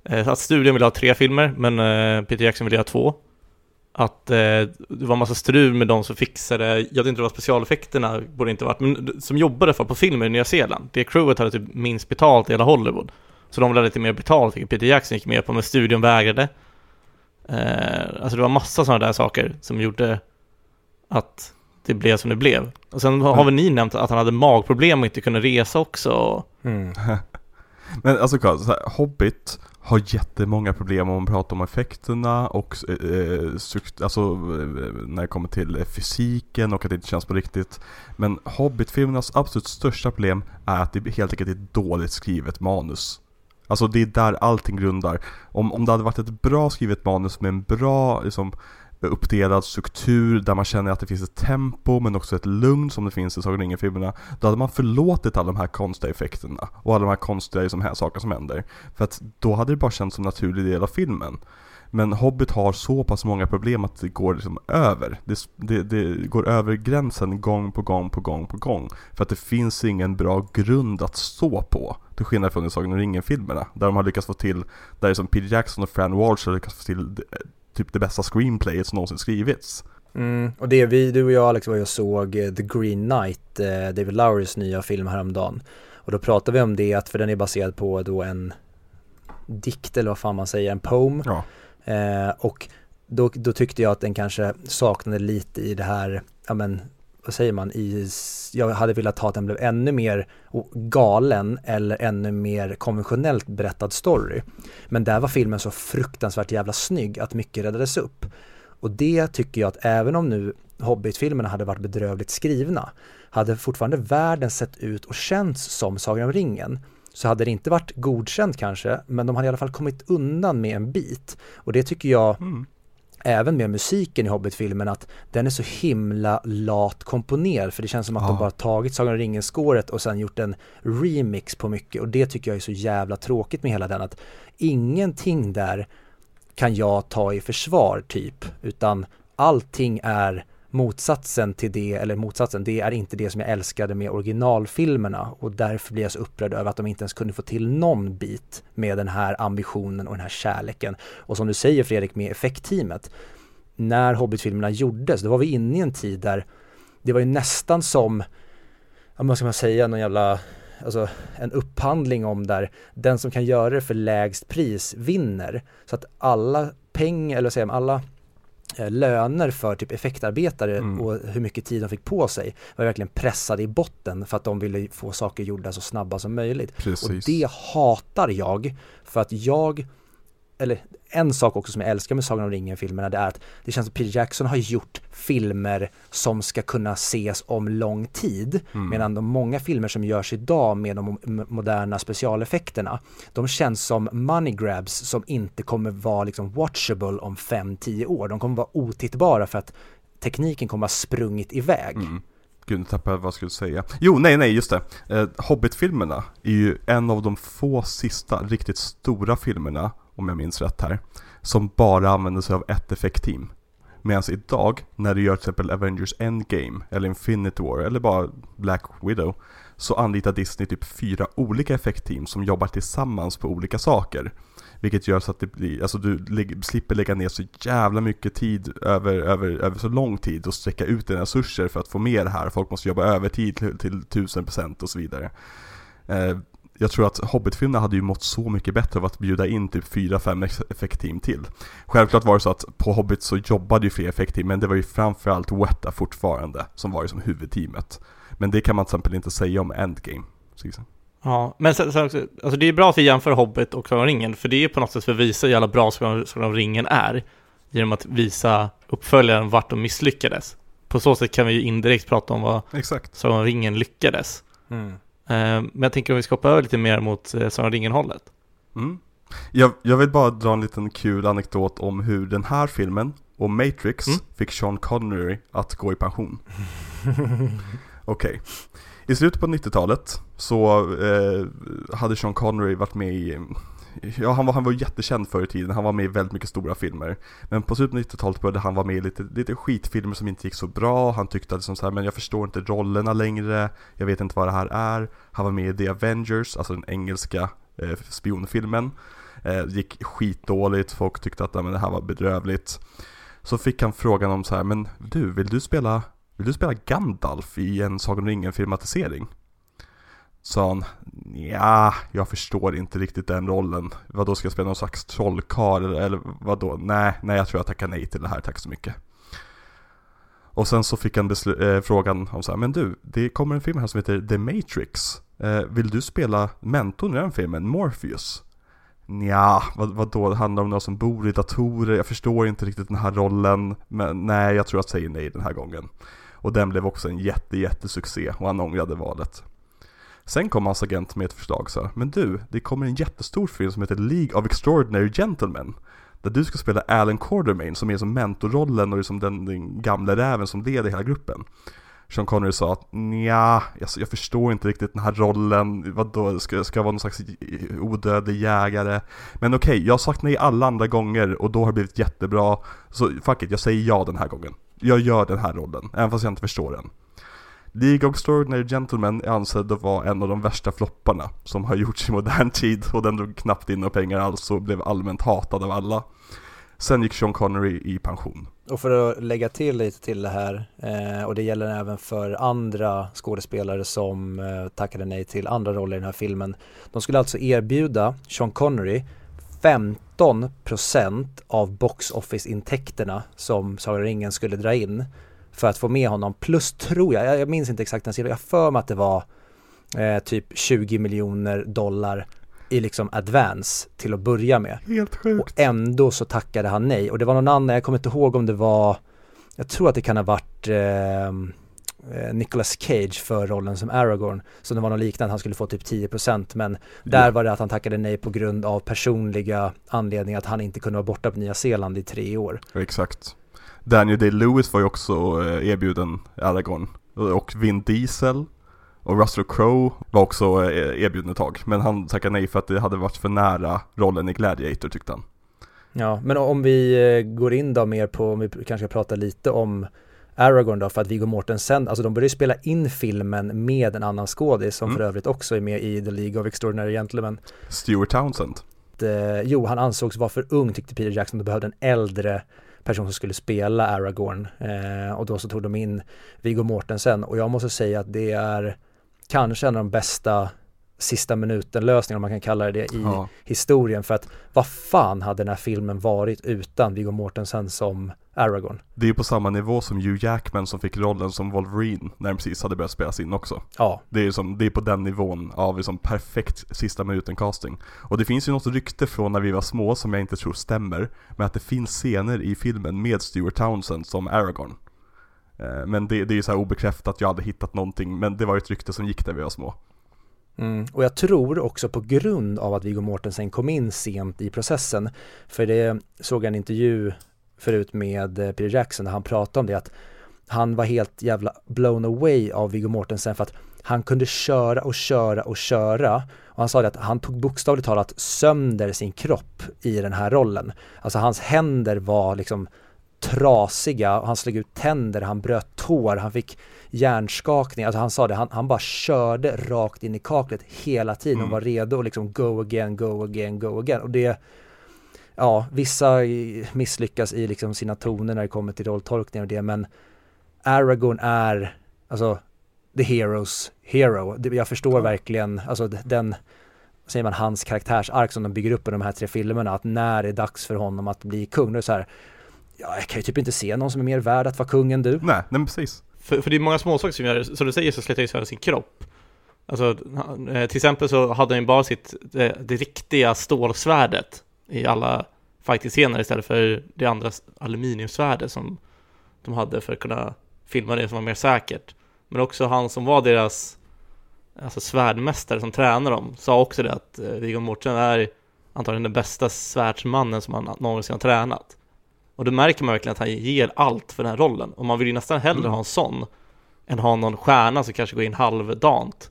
eh, att studion ville ha tre filmer, men eh, Peter Jackson ville ha två. Att eh, det var massa strul med de som fixade, jag vet inte vad specialeffekterna borde inte varit, men som jobbade för på filmer i Nya Zeeland. Det crewet hade typ minst betalt i hela Hollywood. Så de ville ha lite mer betalt, vilket Peter Jackson gick med på, men studion vägrade. Eh, alltså det var massa sådana där saker som gjorde att det blev som det blev. Och sen har
Mm.
väl ni nämnt att han hade magproblem och inte kunde resa också.
Mm.
Men alltså Carl, så här, Hobbit har jättemånga problem om man pratar om effekterna och eh, struktu- alltså eh, när det kommer till eh, fysiken och att det inte känns på riktigt. Men Hobbit-filmernas absolut största problem är att det helt enkelt är dåligt skrivet manus. Alltså det är där allting grundar. Om, om det hade varit ett bra skrivet manus med en bra liksom, uppdelad struktur där man känner att det finns ett tempo men också ett lugn som det finns i Sagan om ringen-filmerna. Då hade man förlåtit alla de här konstiga effekterna och alla de här konstiga liksom, här saker som händer. För att då hade det bara känts som en naturlig del av filmen. Men Hobbit har så pass många problem att det går liksom över. Det, det, det går över gränsen gång på gång på gång på gång. För att det finns ingen bra grund att stå på. Till skillnad från i Sagan om ringen-filmerna. Där de har lyckats få till, där det som Peter Jackson och Fran Walsh har lyckats få till typ det bästa screenplayet som någonsin skrivits.
Mm, och det vi, du och jag Alex var ju och såg eh, The Green Knight, eh, David Lowrys nya film häromdagen. Och då pratade vi om det, att för den är baserad på då en dikt eller vad fan man säger, en poem.
Ja.
Eh, och då, då tyckte jag att den kanske saknade lite i det här, ja men vad säger man, i, jag hade velat ha att den blev ännu mer galen eller ännu mer konventionellt berättad story. Men där var filmen så fruktansvärt jävla snygg att mycket räddades upp. Och det tycker jag att även om nu Hobbit-filmerna hade varit bedrövligt skrivna, hade fortfarande världen sett ut och känts som Sagan om ringen, så hade det inte varit godkänt kanske, men de hade i alla fall kommit undan med en bit. Och det tycker jag,
Mm.
även med musiken i Hobbit-filmen, att den är så himla lat komponerad, för det känns som att
Ja.
de bara tagit Sagan om ringen-skåret och sen gjort en remix på mycket, och det tycker jag är så jävla tråkigt med hela den, att ingenting där kan jag ta i försvar typ, utan allting är motsatsen till det, eller motsatsen, det är inte det som jag älskade med originalfilmerna och därför blir jag så upprörd över att de inte ens kunde få till någon bit med den här ambitionen och den här kärleken. Och som du säger Fredrik med effektteamet, när Hobbit-filmerna gjordes, då var vi inne i en tid där det var ju nästan som, ja, vad ska man säga, någon jävla alltså en upphandling om där den som kan göra det för lägst pris vinner. Så att alla pengar, eller vad säger man, alla löner för typ effektarbetare
Mm.
och hur mycket tid de fick på sig var verkligen pressade i botten för att de ville få saker gjorda så snabba som möjligt.
Precis.
Och det hatar jag för att jag, eller en sak också som jag älskar med Sagan om ringen-filmerna det är att det känns som Peter Jackson har gjort filmer som ska kunna ses om lång tid.
Mm.
Medan de många filmer som görs idag med de mo- moderna specialeffekterna, de känns som money grabs som inte kommer vara liksom watchable om 5-10 år. De kommer vara otittbara för att tekniken kommer ha sprungit iväg.
Mm. Gud, nu tappade jag vad jag skulle säga. Jo, nej, nej, just det. Eh, Hobbit-filmerna är ju en av de få sista riktigt stora filmerna, om jag minns rätt här, som bara använder sig av ett effektteam. Medan idag, när du gör till exempel Avengers Endgame, eller Infinity War, eller bara Black Widow, så anlitar Disney typ fyra olika effektteam som jobbar tillsammans på olika saker. Vilket gör så att det blir, alltså du slipper lägga ner så jävla mycket tid över, över, över så lång tid och sträcka ut dina resurser för att få mer här. Folk måste jobba övertid till, till 1000% och så vidare. Eh, jag tror att Hobbit-filmerna hade ju mått så mycket bättre av att bjuda in typ 4-5 ex- effektteam till. Självklart var det så att på Hobbit så jobbade ju fler effektteam, men det var ju framförallt Weta fortfarande som var ju som huvudteamet. Men det kan man till exempel inte säga om Endgame.
Ja, men sen, sen också, alltså det är bra att vi jämför Hobbit och Sagan om ringen, för det är på något sätt för att visa hur jävla bra Sagan om ringen är, genom att visa uppföljaren vart de misslyckades. På så sätt kan vi ju indirekt prata om vad. Sagan om ringen lyckades.
Mm.
Eh, Men jag tänker om vi ska hoppa över lite mer mot eh, Sagan ringen-hållet.
Mm. Jag, jag vill bara dra en liten kul anekdot om hur den här filmen och Matrix
Mm.
fick Sean Connery att gå i pension. Okej. I slutet på 90-talet så eh, hade Sean Connery varit med i Ja, han var, han var jättekänd förr i tiden, han var med i väldigt mycket stora filmer. Men på slutet av 90-talet började han vara med i lite, lite skitfilmer som inte gick så bra. Han tyckte att liksom så här, men jag förstår inte rollerna längre, jag vet inte vad det här är. Han var med i The Avengers, alltså den engelska eh, spionfilmen. Eh, gick skitdåligt, folk tyckte att men, det här var bedrövligt. Så fick han frågan om så här, men du, vill du spela, vill du spela Gandalf i en Sagan om ringen filmatisering? Sa han, ja, jag förstår inte riktigt den rollen. Vad då ska jag spela någon slags trollkarl eller, vadå? vad då? Nej, nej jag tror jag tackar nej till det här, tack så mycket. Och sen så fick han äh, frågan om så här, men du, det kommer en film här som heter The Matrix. Eh, vill du spela mentorn i den filmen, Morpheus? Nja, vad, vad då? Det handlar om några som bor i datorer, jag förstår inte riktigt den här rollen. Men nej, jag tror jag säger nej den här gången. Och den blev också en jätte, jättesuccé och han ångrade valet. Sen kom hans agent med ett förslag så här, men du, det kommer en jättestor film som heter League of Extraordinary Gentlemen. Där du ska spela Alan Quartermain som är som mentorrollen och liksom den, den gamla räven som leder hela gruppen. Sean Connery sa att nja, jag, jag förstår inte riktigt den här rollen, vadå, ska, ska jag vara någon slags odödlig jägare? Men okej, okay, jag har sagt nej alla andra gånger och då har det blivit jättebra, så fuck it, jag säger ja den här gången. Jag gör den här rollen, även fast jag inte förstår den. League of Extraordinary Gentlemen är ansedd att vara en av de värsta flopparna som har gjorts i modern tid och den drog knappt in några pengar alls och blev allmänt hatad av alla. Sen gick Sean Connery i pension.
Och för att lägga till lite till det här, eh, och det gäller även för andra skådespelare som eh, tackade nej till andra roller i den här filmen. De skulle alltså erbjuda Sean Connery 15% av box office-intäkterna som Sagan ringen skulle dra in för att få med honom. Plus tror jag, jag minns inte exakt den sidan, jag för mig att det var eh, typ 20 miljoner dollar i liksom advance till att börja med.
Helt sjukt.
Och ändå så tackade han nej. Och det var någon annan, jag kommer inte ihåg om det var, jag tror att det kan ha varit ehm, eh, Nicolas Cage för rollen som Aragorn. Så det var något liknande, han skulle få typ 10% men där ja. var det att han tackade nej på grund av personliga anledningar att han inte kunde vara borta på Nya Zeeland i tre år.
Exakt. Daniel Day-Lewis var ju också eh, erbjuden Aragorn. Och Vin Diesel och Russell Crowe var också eh, erbjuden ett tag, men han tackade nej för att det hade varit för nära rollen i Gladiator tyckte han.
Ja, men om vi eh, går in då mer på, om vi kanske ska prata lite om Aragorn då, för att Viggo Mortensen, alltså de började spela in filmen med en annan skådis som mm. för övrigt också är med i The League of Extraordinary Gentlemen.
Stuart Townsend.
Eh, jo, han ansågs vara för ung tyckte Peter Jackson, de behövde en äldre person som skulle spela Aragorn. Eh, och då så tog de in Viggo Mortensen och jag måste säga att det är kanske en av de bästa sista minuten lösningar om man kan kalla det i ja. historien för att vad fan hade den här filmen varit utan Viggo Mortensen som Aragorn?
Det är ju på samma nivå som Hugh Jackman som fick rollen som Wolverine när den precis hade börjat spelas in också.
Ja.
Det är, som, det är på den nivån av liksom perfekt sista minuten casting. Och det finns ju något rykte från när vi var små som jag inte tror stämmer, men att det finns scener i filmen med Stuart Townsend som Aragorn. Eh, men det, det är ju så här obekräftat, jag hade hittat någonting, men det var ett rykte som gick när vi var små.
Mm. Och jag tror också på grund av att Viggo Mortensen kom in sent i processen, för det såg jag en intervju förut med eh, Peter Jackson där han pratade om det, att han var helt jävla blown away av Viggo Mortensen för att han kunde köra och köra och köra. Och han sa det att han tog bokstavligt talat sönder sin kropp i den här rollen. Alltså hans händer var liksom trasiga han slog ut tänder, han bröt tår, han fick hjärnskakning. Alltså han sa det, han, han bara körde rakt in i kaklet hela tiden och mm. var redo att liksom go again, go again, go again. Och det, ja, vissa misslyckas i liksom sina toner när det kommer till rolltolkning och det, men Aragorn är, alltså, the heroes hero. Jag förstår ja. verkligen, alltså den, säger man, hans karaktärsark som de bygger upp i de här tre filmerna, att när det är dags för honom att bli kung, då är det så här, ja, jag kan ju typ inte se någon som är mer värd att vara kung än du. Nej,
nej men precis.
För, för det är många småsaker som gör som du säger så slätar ju sönder sin kropp. Alltså, eh, till exempel så hade han ju bara sitt, det, det riktiga stålsvärdet i alla fighting-scener istället för det andra aluminiumsvärdet som de hade för att kunna filma det som var mer säkert. Men också han som var deras alltså svärdmästare som tränar dem sa också det att eh, Viggo Mortensen är antagligen den bästa svärdsmannen som han någonsin har tränat. Och då märker man verkligen att han ger allt för den här rollen. Och man vill ju nästan hellre mm. ha en sån än ha någon stjärna som kanske går in halvdant.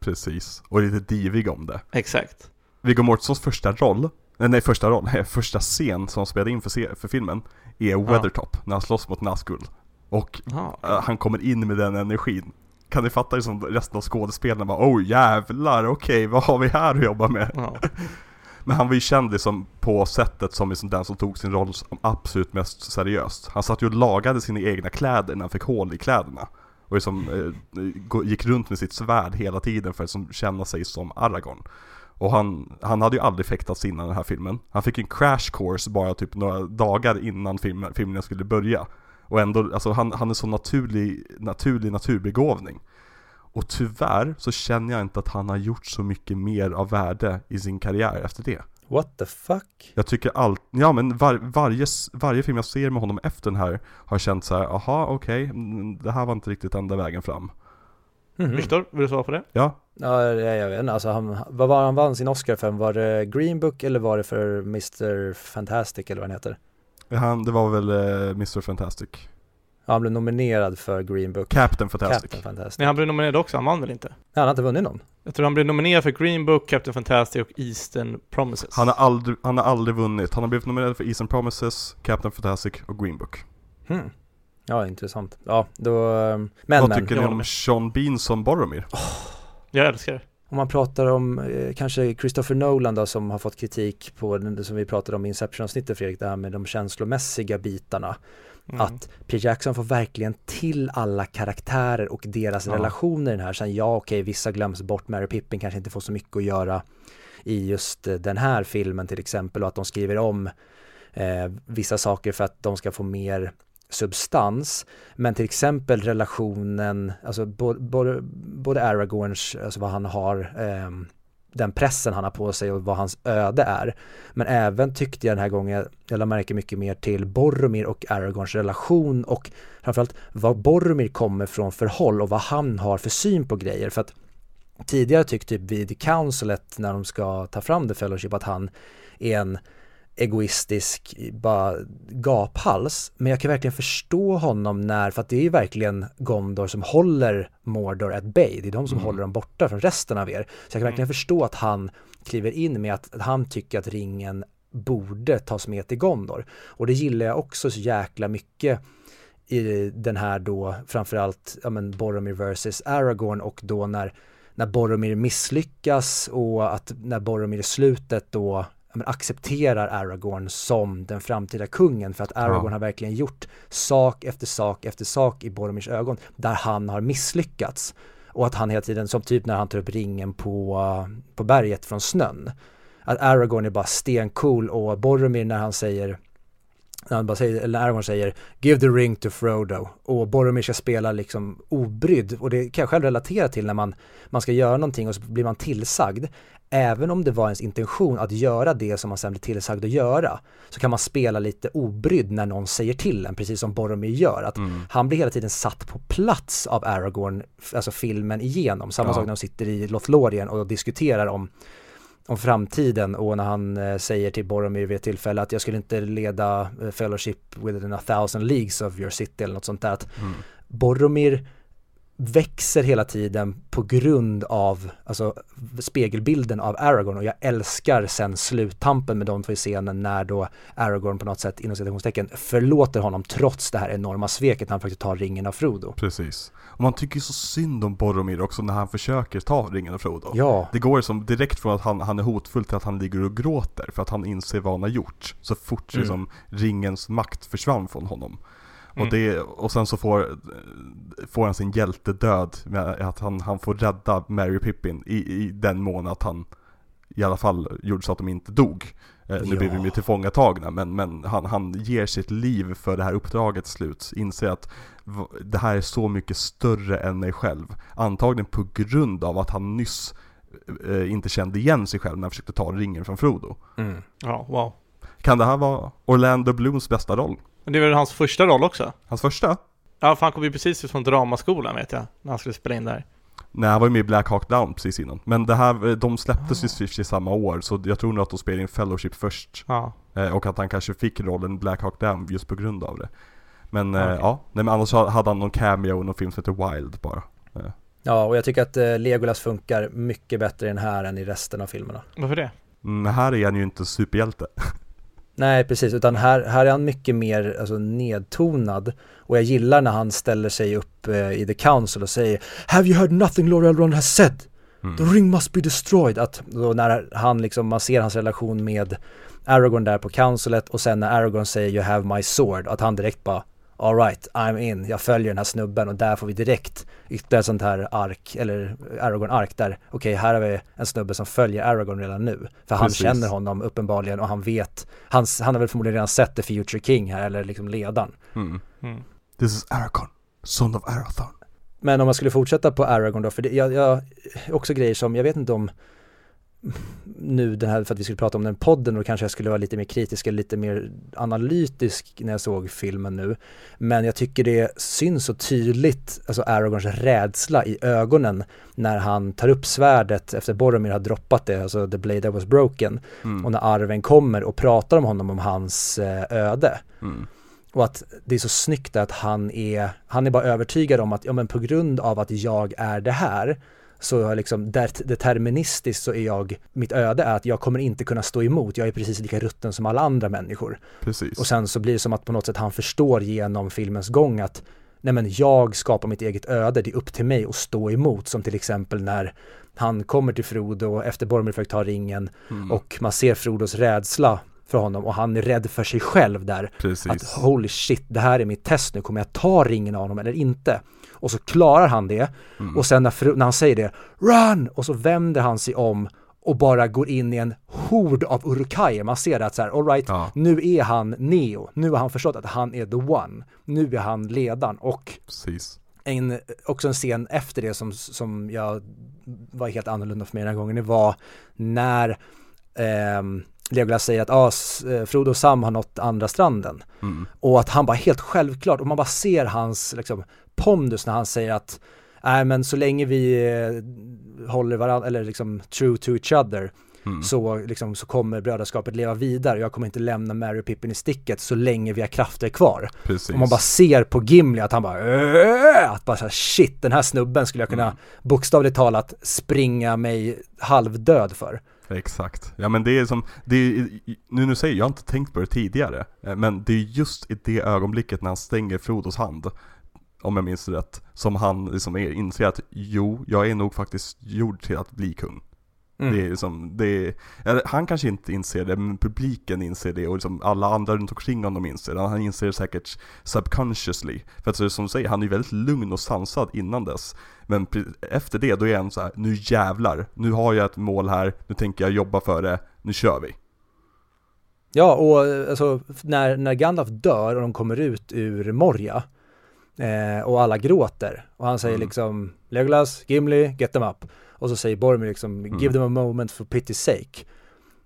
Precis, och lite divig om det.
Exakt.
Viggo Mortensons första roll, nej första roll, nej, första scen som spelade in för, för filmen är Weathertop, ja. när han slåss mot Nazgul. Och uh, han kommer in med den energin. kan ni fatta liksom resten av skådespelarna bara oh jävlar, okej vad har vi här att jobba med?
Ja.
Men han var ju känd liksom på sättet som liksom den som tog sin roll som absolut mest seriöst. Han satt ju och lagade sina egna kläder när han fick hål i kläderna. Och liksom, eh, eh gick runt med sitt svärd hela tiden för att liksom känna sig som Aragorn. Och han, han hade ju aldrig fäktats innan den här filmen. Han fick en crash course bara typ några dagar innan filmen, filmen skulle börja. Och ändå, alltså han, han är så naturlig, naturlig naturbegåvning. Och tyvärr så känner jag inte att han har gjort så mycket mer av värde i sin karriär efter det.
What the fuck?
Jag tycker allt, ja men var, varje, varje film jag ser med honom efter den här har känt så här, aha okej, mm, det här var inte riktigt enda vägen fram.
Mhm.
Viktor, vill du svara på det?
Ja,
Ja, jag jag vet inte, alltså han, vad var han vann sin Oscar för? Var det Green Book eller var det för Mr. Fantastic eller vad han heter?
han, det var väl eh, Mr Fantastic.
Ja, han blev nominerad för Green Book.
Captain Fantastic.
Captain Fantastic.
Nej, han blev nominerad också, han vann väl inte?
Nej, han har inte vunnit någon.
Jag tror han blev nominerad för Green Book, Captain Fantastic och Eastern Promises.
Han har, aldrig, han har aldrig vunnit. Han har blivit nominerad för Eastern Promises, Captain Fantastic och Green Book.
Hmm. Ja, intressant. Ja, då, ehm, men
Vad
men.
tycker
jag
ni om. Sean Bean som Boromir?
Jag älskar det.
Om man pratar om eh, kanske Christopher Nolan då som har fått kritik på den som vi pratade om i Inception-avsnittet Fredrik, det här med de känslomässiga bitarna.
Mm.
Att Peter Jackson får verkligen till alla karaktärer och deras
Ja.
relationer i den här. Sen ja, okej, vissa glöms bort. Mary Pippin kanske inte får så mycket att göra i just eh, den här filmen till exempel och att de skriver om eh, vissa saker för att de ska få mer substans. Men till exempel relationen, alltså både, både, både Aragorns, alltså vad han har, ehm, den pressen han har på sig och vad hans öde är. Men även tyckte jag den här gången, jag lade märke mycket mer till Boromir och Aragorns relation och framförallt vad Boromir kommer från för håll och vad han har för syn på grejer. För att tidigare tyckte typ vid Councilet när de ska ta fram The Fellowship att han är en egoistisk bara gaphals. Men jag kan verkligen förstå honom när, för att det är ju verkligen Gondor som håller Mordor at bay. Det är de som
Mm.
håller dem borta från resten av er. Så jag kan verkligen
Mm.
förstå att han kliver in med att han tycker att ringen borde tas med till Gondor. Och det gillar jag också så jäkla mycket i den här då framförallt ja men Boromir versus Aragorn och då när, när Boromir misslyckas och att när Boromir i slutet då men accepterar Aragorn som den framtida kungen för att Aragorn
Ja.
har verkligen gjort sak efter sak efter sak i Boromirs ögon där han har misslyckats. Och att han hela tiden, som typ när han tar upp ringen på, på berget från snön. Att Aragorn är bara stencool och Boromir när han säger han bara säger, eller Aragorn säger Give the ring to Frodo och Boromir ska spela liksom obrydd och det kan jag själv relatera till när man, man ska göra någonting och så blir man tillsagd även om det var ens intention att göra det som man sen blir tillsagd att göra så kan man spela lite obrydd när någon säger till en precis som Boromir gör att
Mm.
han blir hela tiden satt på plats av Aragorn, alltså filmen igenom. Samma
Ja.
sak när de sitter i Lothlorien och diskuterar om, om framtiden och när han eh, säger till Boromir vid ett tillfälle att jag skulle inte leda eh, Fellowship within a thousand leagues of your city eller något sånt där.
Mm.
Boromir växer hela tiden på grund av alltså, spegelbilden av Aragorn och jag älskar sen sluttampen med de två i scenen när då Aragorn på något sätt inom citationstecken förlåter honom trots det här enorma sveket när han faktiskt tar ringen av Frodo.
Precis. Och man tycker så synd om Boromir också när han försöker ta ringen av Frodo.
Ja,
Det går som direkt från att han, han är hotfull till att han ligger och gråter för att han inser vad han har gjort. Så fort
Mm.
liksom ringens makt försvann från honom.
Mm.
Och, det, och sen så får, får han sin hjältedöd med att han, han får rädda Mary Pippin i, i den mån att han i alla fall gjorde så att de inte dog. Eh, nu
Ja.
blir de ju tillfångatagna men, men han, han ger sitt liv för det här uppdraget till slut. Inser att det här är så mycket större än mig själv. Antagligen på grund av att han nyss eh, inte kände igen sig själv när han försökte ta ringen från Frodo.
mm.
Ja, wow.
Kan det här vara Orlando Blooms bästa roll?
Men det är väl hans första roll också?
Hans första?
Ja, för han kom ju precis ut från dramaskolan vet jag, när han skulle spela in där.
Nej, han var ju med i Black Hawk Down precis innan. Men det här, de släpptes ju
Ah.
i samma år, så jag tror nog att de spelade in Fellowship först.
Ja.
Eh, och att han kanske fick rollen Black Hawk Down just på grund av det. Men eh,
Okej.
ja, nej men annars hade han någon cameo i någon film som heter Wild bara.
ja och jag tycker att eh, Legolas funkar mycket bättre i den här än i resten av filmerna.
Varför det?
Mm, här är han ju inte superhjälte.
Nej, precis, utan här, här är han mycket mer alltså, nedtonad och jag gillar när han ställer sig upp eh, i The Council och säger Have you heard nothing Lord Elrond has said?
Mm.
The ring must be destroyed. Att då när han liksom, man ser hans relation med Aragorn där på councilet och sen när Aragorn säger You have my sword, att han direkt bara Alright, I'm in, jag följer den här snubben och där får vi direkt ytterligare sånt här ark, eller Aragorn-ark där, okej okay, här har vi en snubbe som följer Aragorn redan nu. För han
Precis.
känner honom uppenbarligen och han vet, han, han har väl förmodligen redan sett The Future King här, eller liksom ledaren.
Mm.
Mm.
This is Aragorn, son of Arathorn.
Men om man skulle fortsätta på Aragorn då, för det, jag, jag, också grejer som, jag vet inte om nu den här, för att vi skulle prata om den podden och kanske jag skulle vara lite mer kritisk eller lite mer analytisk när jag såg filmen nu. Men jag tycker det syns så tydligt, alltså Aragorns rädsla i ögonen när han tar upp svärdet efter Boromir har droppat det, alltså the blade that was broken.
Mm.
Och när Arven kommer och pratar om honom, om hans eh, öde.
Mm.
Och att det är så snyggt att han är, han är bara övertygad om att, ja men på grund av att jag är det här, så jag liksom det- deterministiskt så är jag, mitt öde är att jag kommer inte kunna stå emot, jag är precis lika rutten som alla andra människor.
Precis.
Och sen så blir det som att på något sätt han förstår genom filmens gång att nej men jag skapar mitt eget öde, det är upp till mig att stå emot, som till exempel när han kommer till Frodo efter Boromir försökt ta ringen
Mm.
och man ser Frodos rädsla för honom och han är rädd för sig själv där.
Precis.
Att holy shit, det här är mitt test nu, kommer jag ta ringen av honom eller inte? Och så klarar han det
Mm.
och sen när, fru- när han säger det, run! Och så vänder han sig om och bara går in i en hord av Urukai. Man ser att så här, all right,
Ja.
nu är han Neo, nu har han förstått att han är the one, nu är han ledaren och
Precis.
en, också en scen efter det som, som jag var helt annorlunda för mig den här gången, det var när ehm, Legolas säger att ah, eh, Frodo och Sam har nått andra stranden.
Mm.
Och att han bara helt självklart, och man bara ser hans liksom, pondus när han säger att nej men så länge vi eh, håller varandra, eller liksom true to each other,
Mm.
så, liksom, så kommer brödraskapet leva vidare. Jag kommer inte lämna Mary och Pippin i sticket så länge vi har krafter kvar.
Precis.
Och man bara ser på Gimli att han bara "Åh!" att bara så här, shit den här snubben skulle jag kunna
Mm.
bokstavligt talat springa mig halvdöd för.
Exakt. Ja men det är som, det är, nu nu säger jag, jag har inte tänkt på det tidigare. eh, Men det är just i det ögonblicket när han stänger Frodos hand, om jag minns rätt, som han liksom är, inser att jo, jag är nog faktiskt gjord till att bli kung.
Mm.
Det är som, det är, han kanske inte inser det, men publiken inser det och liksom alla andra runt omkring honom inser det. Han inser det säkert subconsciously. För att så som du säger, han är ju väldigt lugn och sansad innan dess. Men efter det, då är han så här: nu jävlar, nu har jag ett mål här, nu tänker jag jobba för det, nu kör vi.
Ja, och eh, alltså när, när Gandalf dör och de kommer ut ur Morja eh, och alla gråter och han säger
Mm.
liksom Legolas, Gimli, get them up. Och så säger Boromir liksom
Mm.
give them a moment for pity's sake.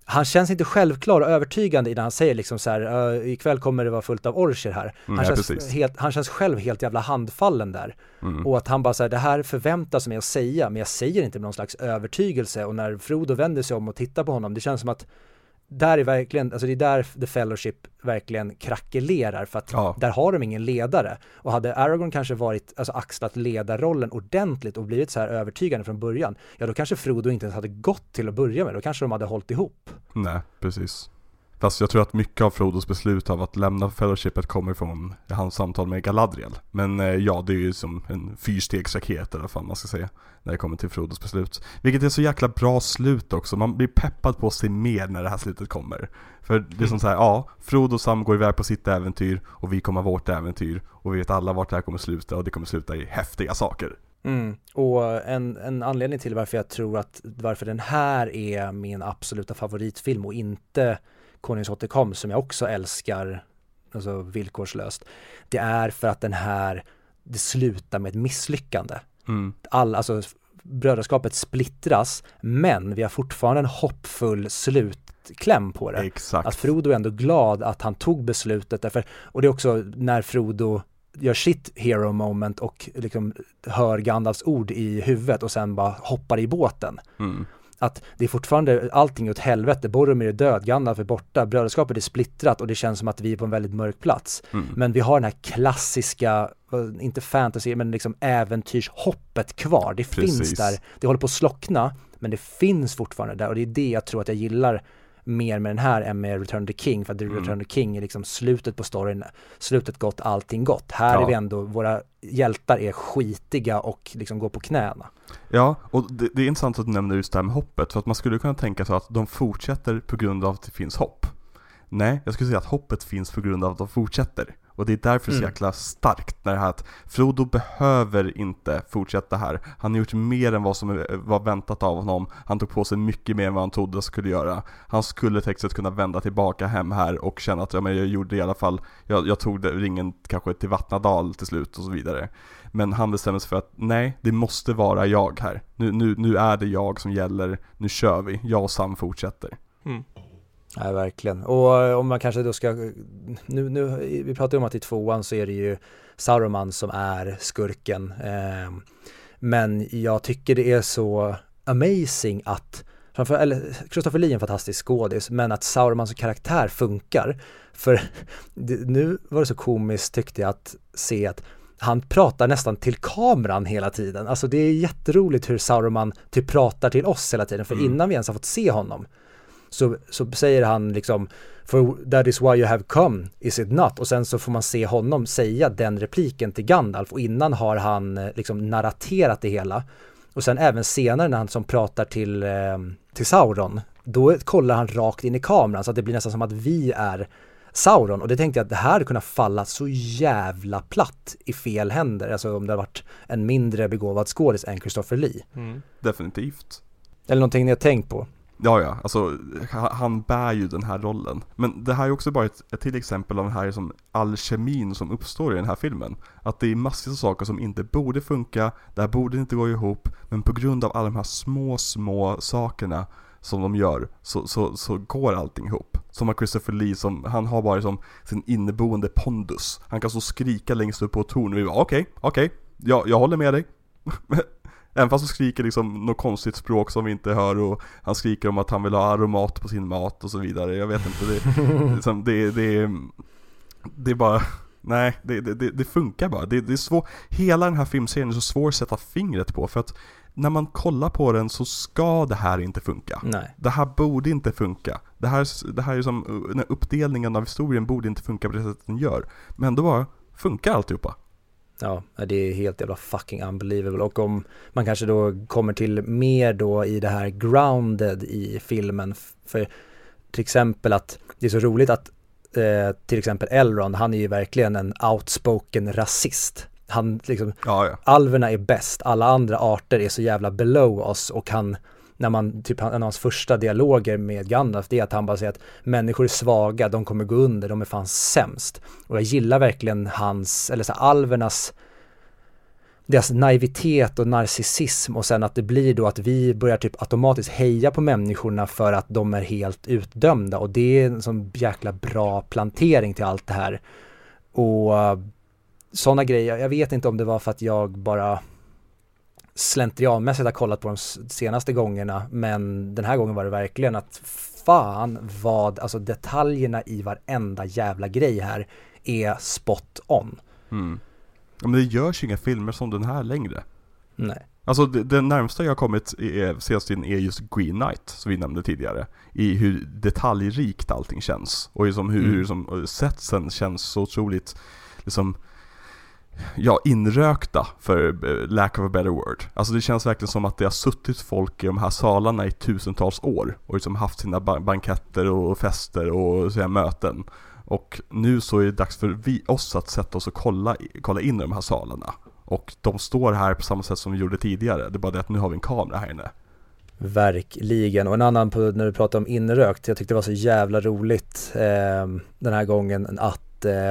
Han känns inte självklar och övertygande i när han säger liksom så här, "Uh, ikväll kommer det vara fullt av orcher här.
Mm,
Han,
ja,
känns
precis.
helt, han känns själv helt jävla handfallen där.
Mm.
Och att han bara säger det här förväntas mig att säga, men jag säger inte med någon slags övertygelse. Och när Frodo vänder sig om och tittar på honom, det känns som att där är verkligen, alltså det är där The Fellowship verkligen krackelerar för att
Ja.
där har de ingen ledare. Och hade Aragorn kanske varit, alltså axlat ledarrollen ordentligt och blivit så här övertygande från början, ja då kanske Frodo inte ens hade gått till att börja med, då kanske de hade hållit ihop.
Nej, precis. Fast jag tror att mycket av Frodos beslut av att lämna Fellowshipet kommer från hans samtal med Galadriel. Men eh, ja, det är ju som en fyrstegsraket eller vad fan man ska säga. När det kommer till Frodos beslut. Vilket är så jäkla bra slut också. Man blir peppad på att se mer när det här slutet kommer. För det är som så här, ja, Frodo och Sam går iväg på sitt äventyr och vi kommer ha vårt äventyr. Och vi vet alla vart det här kommer sluta och det kommer sluta i häftiga saker.
Mm. Och en, en anledning till varför jag tror att varför den här är min absoluta favoritfilm och inte Konungens återkomst som jag också älskar alltså villkorslöst. Det är för att den här det slutar med ett misslyckande.
Mm,
All, alltså brödraskapet splittras men vi har fortfarande en hoppfull slutkläm på det.
exakt.
Att Frodo är ändå glad att han tog beslutet därför, och det är också när Frodo gör sitt hero moment och liksom hör Gandalfs ord i huvudet och sen bara hoppar i båten.
Mm,
Att det är fortfarande, allting åt helvete, Boromir är död, Gandalf är borta, brödraskapet är splittrat och det känns som att vi är på en väldigt mörk plats.
mm.
Men vi har den här klassiska, eh, inte fantasy, men liksom äventyrshoppet kvar. Det finns
Precis.
där, det håller på att slockna, men det finns fortfarande där och det är det jag tror att jag gillar mer med den här än med Return of the King för att
Mm.
Return the King är liksom slutet på storyn, slutet gott, allting gott. Här
Ja.
är vi ändå, våra hjältar är skitiga och liksom går på knäna.
Ja, och det, det är intressant att du nämner just det här med hoppet, för att man skulle kunna tänka sig att de fortsätter på grund av att det finns hopp. Nej, jag skulle säga att hoppet finns på grund av att de fortsätter. Och det är därför är så
Mm.
jäkla starkt när det här att Frodo behöver inte fortsätta här. Han har gjort mer än vad som var väntat av honom. Han tog på sig mycket mer än vad han trodde han skulle göra. Han skulle tekniskt kunna vända tillbaka hem här och känna att ja, men jag gjorde i alla fall, jag, jag tog det, ringen kanske till Vattnadal till slut och så vidare. Men han bestämmer sig för att nej, det måste vara jag här. Nu, nu, nu är det jag som gäller, nu kör vi. Jag och Sam fortsätter.
Mm.
Ja, verkligen. Och eh, om man kanske då ska, nu, nu, vi pratar ju om att i tvåan så är det ju Sauron som är skurken. Eh, men jag tycker det är så amazing att, framför, eller Christopher Lee är en fantastisk skådis, men att Saurons karaktär funkar. För nu var det så komiskt tyckte jag att se att han pratar nästan till kameran hela tiden. Alltså det är jätteroligt hur Sauron typ pratar till oss hela tiden, för
Mm.
innan vi ens har fått se honom så, så säger han liksom For that is why you have come, is it not? Och sen så får man se honom säga den repliken till Gandalf och innan har han eh, liksom narraterat det hela. Och sen även senare när han som pratar till, eh, till Sauron, då kollar han rakt in i kameran så att det blir nästan som att vi är Sauron och det tänkte jag att det här hade kunnat falla så jävla platt i fel händer, alltså om det hade varit en mindre begåvad skådis än Christopher Lee.
Mm.
Definitivt.
Eller någonting ni har tänkt på.
Ja, ja, alltså han bär ju den här rollen. Men det här är också bara ett, ett till exempel av den här liksom, alkemin som uppstår i den här filmen. Att det är massor av saker som inte borde funka, det här borde inte gå ihop, men på grund av alla de här små, små sakerna som de gör så, så, så går allting ihop. Som att Christopher Lee som, han har bara liksom sin inneboende pondus. Han kan så skrika längst upp på ett torn och vi bara okej, okej, jag, jag håller med dig. Även fast han skriker liksom något konstigt språk som vi inte hör och han skriker om att han vill ha aromat på sin mat och så vidare. Jag vet inte, det, liksom, det, det, det är bara, nej, det, det, det, funkar bara. Det, det är svårt, hela den här filmserien är så svår att sätta fingret på för att när man kollar på den så ska det här inte funka.
Nej.
Det här borde inte funka. Det här, det här är som, den här uppdelningen av historien borde inte funka på det sättet den gör. Men ändå bara funkar alltihopa.
Ja, det är helt jävla fucking unbelievable och om man kanske då kommer till mer då i det här grounded i filmen för till exempel att det är så roligt att eh, till exempel Elrond, han är ju verkligen en outspoken rasist. Han liksom,
Ja, ja.
alverna är bäst, alla andra arter är så jävla below oss och han när man, typ en av hans första dialoger med Gandalf, det är att han bara säger att människor är svaga, de kommer gå under, de är fan sämst. Och jag gillar verkligen hans, eller så här, alvernas, deras naivitet och narcissism och sen att det blir då att vi börjar typ automatiskt heja på människorna för att de är helt utdömda och det är en sån jäkla bra plantering till allt det här. Och eh, sådana grejer, jag vet inte om det var för att jag bara slentrianmässigt har kollat på de senaste gångerna men den här gången var det verkligen att fan vad, alltså detaljerna i varenda jävla grej här är spot on.
Mm. ja men det görs ju inga filmer som den här längre.
Nej.
Alltså det, det närmsta jag kommit är, senaste tiden är just Green Knight, som vi nämnde tidigare. I hur detaljrikt allting känns. Och liksom hur,
Mm.
hur som, setsen känns så otroligt, liksom, ja, inrökta för eh, lack of a better word. Alltså det känns verkligen som att det har suttit folk i de här salarna i tusentals år och liksom haft sina banketter och fester och sina möten. Och nu så är det dags för vi, oss att sätta oss och kolla, kolla in i de här salarna. Och de står här på samma sätt som vi gjorde tidigare. Det är bara det att nu har vi en kamera här inne.
Verkligen. Och en annan på, när du pratar om inrökt, jag tyckte det var så jävla roligt eh, den här gången att eh,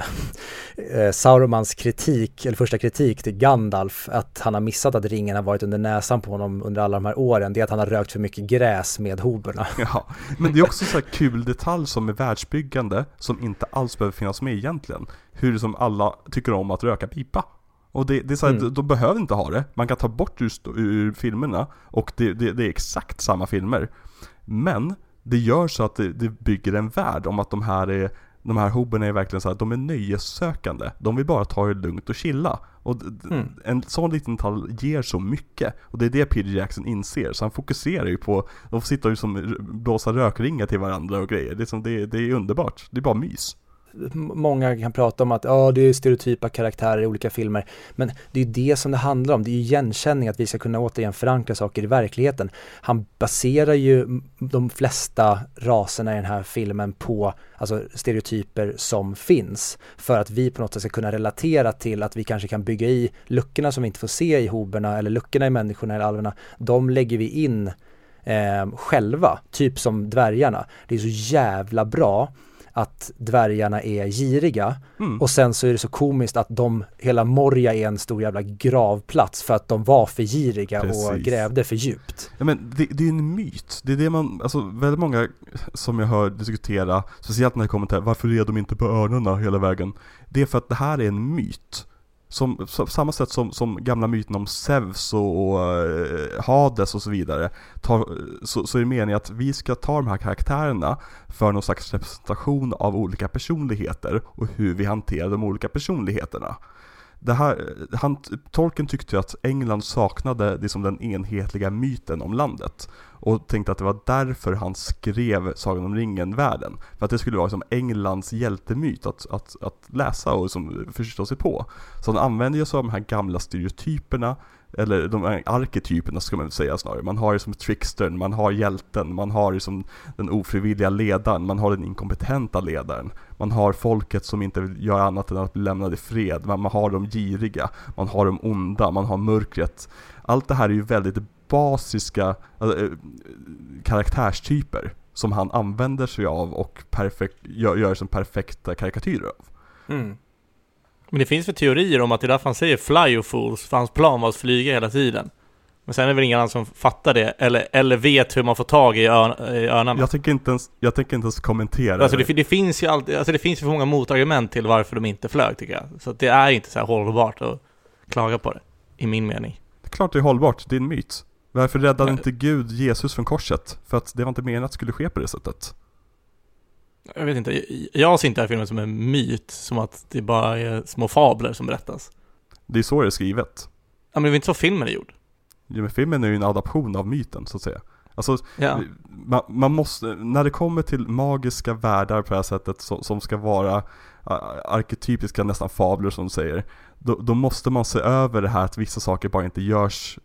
eh, Sauromans kritik, eller första kritik till Gandalf, att han har missat att ringen har varit under näsan på honom under alla de här åren, det är att han har rökt för mycket gräs med hoberna.
Ja, men det är också så här kul detalj som är världsbyggande som inte alls behöver finnas med egentligen. Hur som alla tycker om att röka pipa. Och det, det är så här,
Mm.
de, behöver inte ha det. Man kan ta bort ur, st- ur filmerna och det, det, det är exakt samma filmer. Men det gör så att det, det bygger en värld om att de här är de här hobben är verkligen så här, de är nöjessökande. De vill bara ta det lugnt och chilla. Och mm. en sån liten detalj ger så mycket. Och det är det Peter Jackson inser. Så han fokuserar ju på, de får sitta och liksom blåsa rökringar till varandra och grejer. Det är, som, det, det är underbart. Det är bara mys
många kan prata om att ja, det är stereotypa karaktärer i olika filmer. Men det är det som det handlar om. Det är igenkänning, att vi ska kunna återigen förankra saker i verkligheten. Han baserar ju de flesta raserna i den här filmen på alltså stereotyper som finns. För att vi på något sätt ska kunna relatera till att vi kanske kan bygga i luckorna som vi inte får se i hoberna eller luckorna i människorna eller alverna. De lägger vi in eh, själva, typ som dvärgarna. Det är så jävla bra att dvärgarna är giriga mm. och sen så är det så komiskt att de, hela Morja är en stor jävla gravplats för att de var för giriga Precis. och grävde för djupt.
Ja men det, det är en myt, det är det man, alltså väldigt många som jag hör diskutera, speciellt när det kommer till varför är de inte på örnarna hela vägen? Det är för att det här är en myt. Som, samma sätt som, som gamla myten om Zeus och, och eh, Hades och så vidare. Tar, så, så är det meningen att vi ska ta de här karaktärerna för någon slags representation av olika personligheter och hur vi hanterar de olika personligheterna det här, han, Tolkien tyckte att England saknade liksom den enhetliga myten om landet. Och tänkte att det var därför han skrev Sagan om ringen-världen. För att det skulle vara som Englands hjältemyt att, att, att läsa och liksom förstå sig på. Så han använde sig av de här gamla stereotyperna eller de här arketyperna ska man säga snarare. Man har ju som trickstern, man har hjälten, man har ju som den ofrivilliga ledaren, man har den inkompetenta ledaren. Man har folket som inte vill göra annat än att bli lämnade i fred, man har de giriga, man har de onda, man har mörkret. Allt det här är ju väldigt basiska alltså, karaktärstyper som han använder sig av och perfekt, gör, gör som perfekta karikatyrer av. Mm.
Men det finns väl teorier om att det är därför han säger fly you fools, för hans plan var att flyga hela tiden. Men sen är det väl ingen annan som fattar det, eller, eller vet hur man får tag i, ön, i örnarna.
Jag tänker inte ens, jag tänker inte ens kommentera
alltså det. Det finns ju alltid, alltså det finns ju för många motargument till varför de inte flög tycker jag. Så det är inte så hållbart att klaga på det, i min mening.
Det är klart det är hållbart, det är en myt. Varför räddade inte Gud Jesus från korset? För att det var inte meningen att det skulle ske på det sättet
jag vet inte, jag ser inte den här filmen som en myt, som att det bara är små fabler som berättas.
Det är så det är skrivet.
Ja men det är inte så filmen är gjord.
Ja men filmen är ju en adaption av myten så att säga. Alltså, ja. man, man, måste, när det kommer till magiska världar på det här sättet som, som ska vara arketypiska nästan fabler som du säger, då, då, måste man se över det här att vissa saker bara inte görs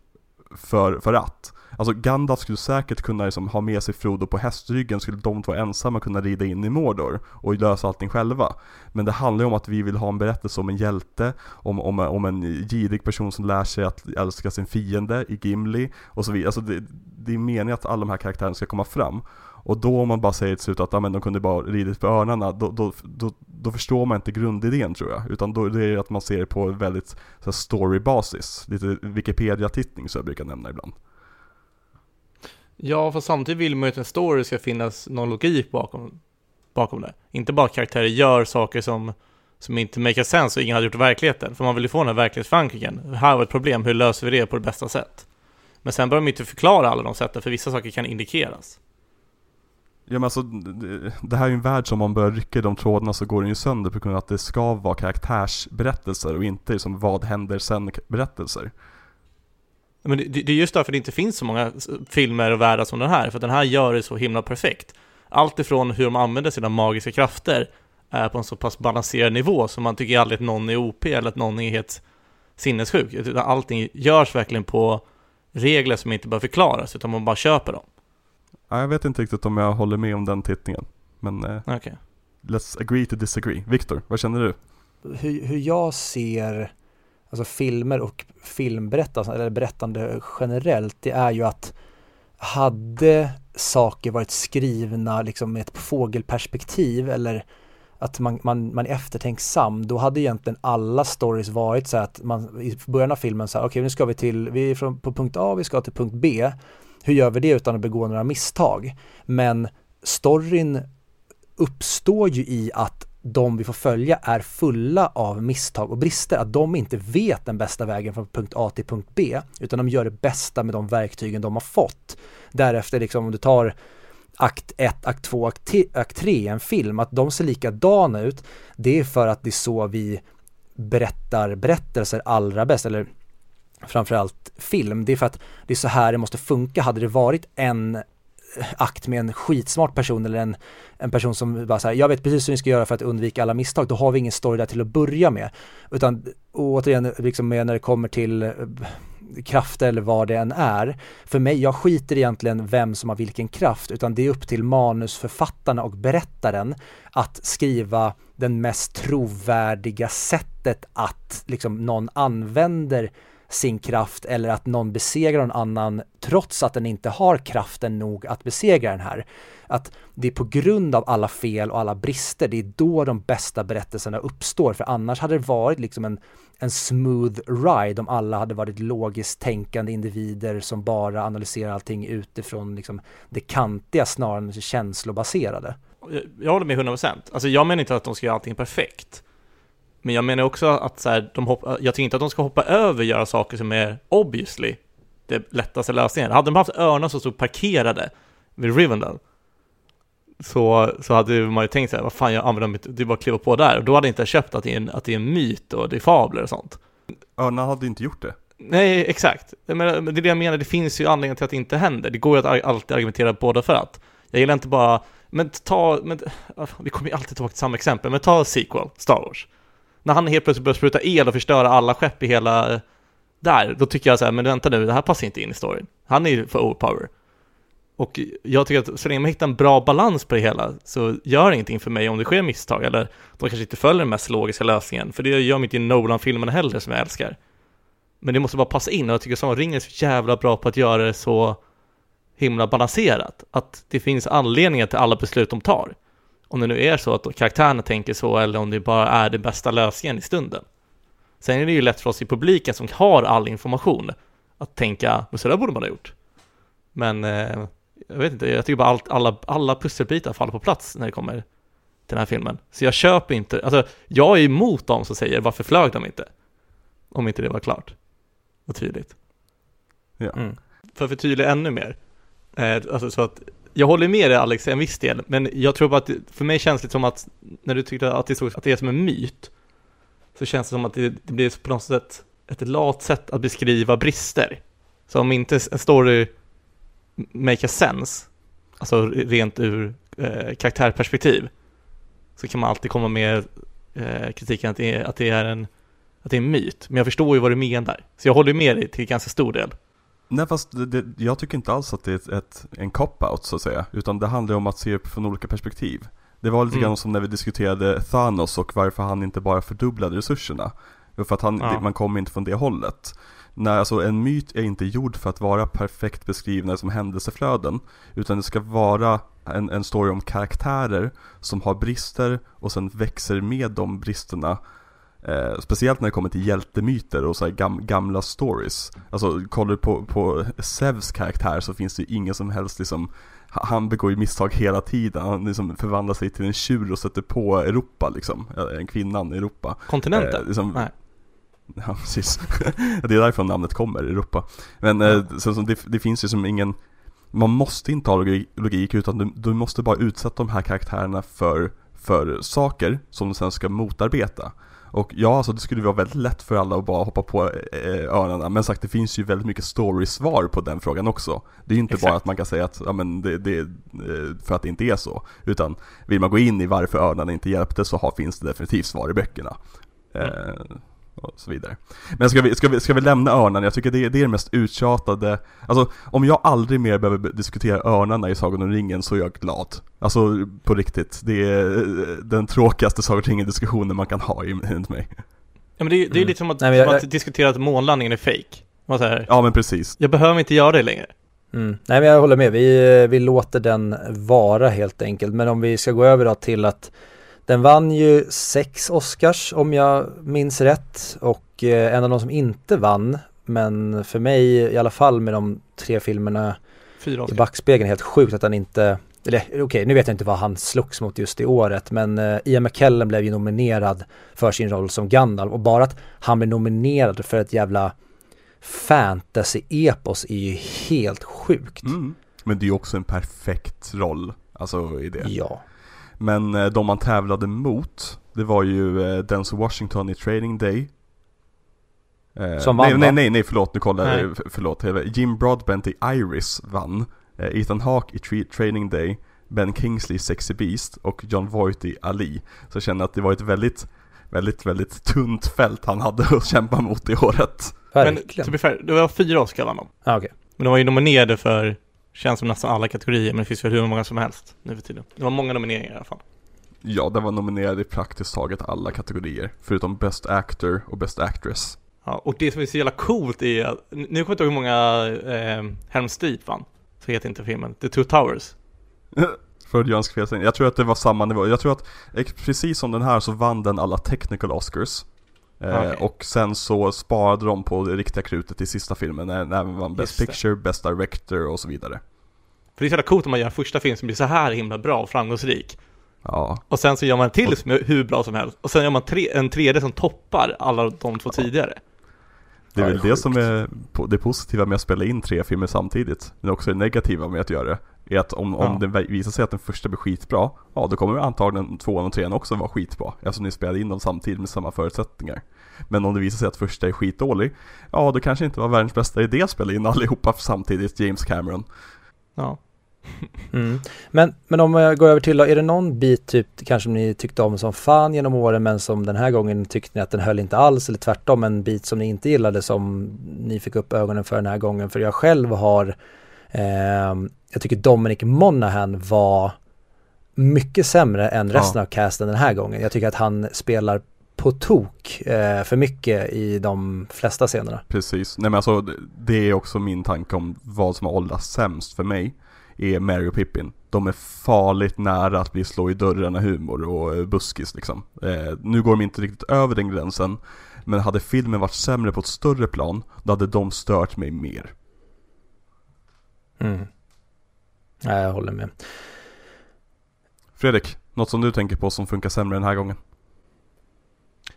för, för att. Alltså Gandalf skulle säkert kunna liksom ha med sig Frodo på hästryggen, skulle de två ensamma kunna rida in i Mordor och lösa allting själva. Men det handlar ju om att vi vill ha en berättelse om en hjälte, om, om, om en girig person som lär sig att älska sin fiende i Gimli och så vidare. Alltså det, det är meningen att alla de här karaktärerna ska komma fram. Och då om man bara säger till slut att ja, men de kunde bara ridit på örnarna, då, då, då, då, förstår man inte grundidén tror jag. Utan då det är att man ser det på väldigt så storybasis, lite Wikipedia-tittning som jag brukar nämna ibland.
Ja, för samtidigt vill man ju att en story ska finnas någon logik bakom, bakom det. Inte bara karaktärer gör saker som, som inte make sense och ingen hade gjort i verkligheten. För man vill ju få den här verklighetsförankringen. Här har ett problem, hur löser vi det på det bästa sätt? Men sen behöver man ju inte förklara alla de sätten, för vissa saker kan indikeras.
Ja men alltså, det här är ju en värld som om man börjar rycka i de trådarna så går den ju sönder på grund av att det ska vara karaktärsberättelser och inte liksom vad händer sen berättelser.
Men det, det är just därför det inte finns så många filmer och världar som den här, för den här gör det så himla perfekt. Allt ifrån hur de använder sina magiska krafter är på en så pass balanserad nivå så man tycker aldrig att någon är OP eller att någon är helt sinnessjuk. Utan allting görs verkligen på regler som inte behöver förklaras, utan man bara köper dem
jag vet inte riktigt om jag håller med om den tittningen. Men eh, okay. let's agree to disagree. Viktor, vad känner du?
Hur, hur jag ser alltså filmer och filmberättande, eller berättande generellt, det är ju att hade saker varit skrivna liksom med ett fågelperspektiv eller att man, man, man är eftertänksam, då hade egentligen alla stories varit så att man i början av filmen så här, okej okay, nu ska vi till, vi är från, på punkt A, vi ska till punkt B. Hur gör vi det utan att begå några misstag? Men storyn uppstår ju i att de vi får följa är fulla av misstag och brister, att de inte vet den bästa vägen från punkt A till punkt B, utan de gör det bästa med de verktygen de har fått. Därefter, liksom om du tar akt 1, akt 2, akt, akt 3 i en film, att de ser likadana ut, det är för att det är så vi berättar berättelser allra bäst, eller framförallt film. Det är för att det är så här det måste funka. Hade det varit en eh, akt med en skitsmart person eller en, en person som bara säger jag vet precis hur ni ska göra för att undvika alla misstag, då har vi ingen story där till att börja med. Utan återigen, liksom när det kommer till eh, krafter eller vad det än är. För mig, jag skiter egentligen vem som har vilken kraft, utan det är upp till manusförfattarna och berättaren att skriva den mest trovärdiga sättet att liksom någon använder sin kraft eller att någon besegrar någon annan trots att den inte har kraften nog att besegra den här. Att det är på grund av alla fel och alla brister, det är då de bästa berättelserna uppstår, för annars hade det varit liksom en, en smooth ride om alla hade varit logiskt tänkande individer som bara analyserar allting utifrån liksom det kantiga snarare än det känslobaserade.
Jag håller med 100%. Alltså jag menar inte att de ska göra allting perfekt. Men jag menar också att så här, de hoppa, jag tycker inte att de ska hoppa över och göra saker som är obviously det lättaste lösningen. Hade de haft örnar som stod parkerade vid Rivendell så, så hade man ju tänkt så här, vad fan jag använder mitt, det är bara att kliva på där. Och då hade jag inte köpt att det, är en, att det är en myt och det är fabler och sånt.
Örnar hade inte gjort det.
Nej, exakt. Men, det är det jag menar, det finns ju anledningar till att det inte händer. Det går ju att alltid argumentera båda för att. Jag gillar inte bara, men ta, men, vi kommer ju alltid tillbaka till samma exempel, men ta sequel, Star Wars när han helt plötsligt börjar spruta el och förstöra alla skepp i hela eh, där, då tycker jag så här, men vänta nu, det här passar inte in i storyn. Han är ju för overpower. Och jag tycker att så länge man hittar en bra balans på det hela så gör det ingenting för mig om det sker misstag eller de kanske inte följer den mest logiska lösningen, för det gör de inte i Nolan-filmerna heller som jag älskar. Men det måste bara passa in och jag tycker att Sagan Ring är så jävla bra på att göra det så himla balanserat, att det finns anledningar till alla beslut de tar om det nu är så att karaktärerna tänker så eller om det bara är den bästa lösningen i stunden. Sen är det ju lätt för oss i publiken som har all information att tänka, men så där borde man ha gjort. Men eh, jag vet inte, jag tycker bara allt, alla, alla pusselbitar faller på plats när det kommer till den här filmen. Så jag köper inte, alltså jag är emot dem som säger varför flög de inte? Om inte det var klart och tydligt.
Ja. Mm.
För att förtydliga ännu mer, eh, alltså så att jag håller med dig Alex, en viss del, men jag tror bara att för mig känns det som att när du tyckte att det, såg, att det är som en myt, så känns det som att det, det blir på något sätt ett lat sätt att beskriva brister. Så om inte en story make a sense, alltså rent ur eh, karaktärperspektiv, så kan man alltid komma med eh, kritiken att det, är, att, det är en, att det är en myt. Men jag förstår ju vad du menar, så jag håller med dig till ganska stor del.
Nej fast det, det, jag tycker inte alls att det är ett, ett en cop-out så att säga, utan det handlar om att se från olika perspektiv. Det var lite mm. grann som när vi diskuterade Thanos och varför han inte bara fördubblade resurserna. För att han, ja. man kommer inte från det hållet. Nej, alltså en myt är inte gjord för att vara perfekt beskrivna som händelseflöden. Utan det ska vara en, en story om karaktärer som har brister och sen växer med de bristerna Eh, speciellt när det kommer till hjältemyter och så gam, gamla stories. Alltså kollar du på, på Zevs karaktär så finns det ju ingen som helst liksom han begår ju misstag hela tiden, han liksom förvandlar sig till en tjur och sätter på Europa liksom, en kvinnan i Europa.
Kontinenten? Eh, liksom, Nej.
Ja precis, det är därifrån namnet kommer, Europa. Men eh, så, så det, det, finns ju som ingen Man måste inte ha logik, utan du, du måste bara utsätta de här karaktärerna för, för saker som de sen ska motarbeta och ja, alltså det skulle vara väldigt lätt för alla att bara hoppa på eh, örnarna, men sagt det finns ju väldigt mycket story-svar på den frågan också. Det är ju inte Exakt. bara att man kan säga att, ja men det, det, eh, för att det inte är så, utan vill man gå in i varför örnarna inte hjälpte så har, finns det definitivt svar i böckerna. Mm. Eh, och så vidare. Men ska vi, ska vi, ska vi lämna örnarna? Jag tycker det, det är det mest uttjatade, alltså om jag aldrig mer behöver diskutera örnarna i Sagan om ringen så är jag glad. Alltså på riktigt, det är eh, den tråkigaste Sagan om ringen-diskussionen man kan ha enligt mig.
Ja men det, är, det är mm. lite som att, Nej, jag, som att diskutera att månlandningen är fake. Här,
ja men precis.
Jag behöver inte göra det längre.
Mm. Nej men jag håller med, vi, vi låter den vara helt enkelt. Men om vi ska gå över då till att den vann ju sex Oscars om jag minns rätt och eh, en av de som inte vann men för mig i alla fall med de tre filmerna i backspegeln helt sjukt att han inte eller okej, okay, nu vet jag inte vad han slogs mot just i året, men uh, Ian McKellen blev ju nominerad för sin roll som Gandalf och bara att han blev nominerad för ett jävla fantasy-epos är ju helt sjukt.
Mm. Men det är ju också en perfekt roll, alltså i det.
Ja.
Men eh, de man tävlade mot, det var ju eh, Denzel Washington i Training Day. Eh,
Som vann,
nej, nej, nej, nej, förlåt, nu kollar
Nej.
jag, förlåt. Jim Broadbent i Iris vann. Ethan Hawke i Training Day. Ben Kingsley i Sexy Beast och John Voight i Ali. Så jag känner att det var ett väldigt, väldigt, väldigt tunt fält han hade att kämpa mot i året.
Men
Verkligen.
to be fair, det var fyra Oscar vann de.
ah, okej.
Men de var ju nominerade för, känns som nästan alla kategorier, men det finns väl hur många som helst nu för tiden. Det var många nomineringar i alla fall.
Ja, den var nominerad i praktiskt taget alla kategorier. Förutom Best Actor och Best Actress.
Ja, och det som är så jävla coolt är att, nu kommer jag inte ihåg hur många eh, Helms Deep vann. Så heter inte filmen, The Two Towers.
Freudiansk felsägning. Jag tror att det var samma nivå. Jag tror att ex- precis som den här så vann den alla technical Oscars. Eh,
Okej.
Och sen så sparade de på det riktiga krutet i sista filmen när den vann Best. Picture, Best Director och så vidare.
För det är så jävla coolt om man gör en första film som blir så här himla bra och framgångsrik.
Ja,
Och sen så gör man en till
Och-
som är hur bra som helst. Och sen gör man tre, en tredje som toppar alla de två tidigare.
Det är väl
det
som är det positiva med att spela in tre filmer samtidigt. Men också det negativa med att göra det. Är att om, om
Ja.
det visar sig att den första blir skitbra, ja då kommer antagligen tvåan och trean också vara skitbra. Eftersom ni spelade in dem samtidigt med samma förutsättningar. Men om det visar sig att första är skitdålig, ja då kanske inte var världens bästa idé att spela in allihopa samtidigt, James Cameron.
Ja.
Mm. Men, men om jag går över till då, är det någon bit typ kanske ni tyckte om som fan genom åren men som den här gången tyckte ni att den höll inte alls eller tvärtom en bit som ni inte gillade som ni fick upp ögonen för den här gången? För jag själv har, ehm, jag tycker Dominic Monaghan var mycket sämre än resten
Ja.
av casten den här gången. Jag tycker att han spelar på tok eh, för mycket i de flesta scenerna.
Precis, nej men alltså det är också min tanke om vad som har åldrats sämst för mig är Mary och Pippin. De är farligt nära att bli slå i dörrarna humor och eh, buskis liksom. Eh, nu går de inte riktigt över den gränsen, men hade filmen varit sämre på ett större plan, då hade de stört mig mer.
Mm. Nej, jag håller med.
Fredrik, något som du tänker på som funkar sämre den här gången?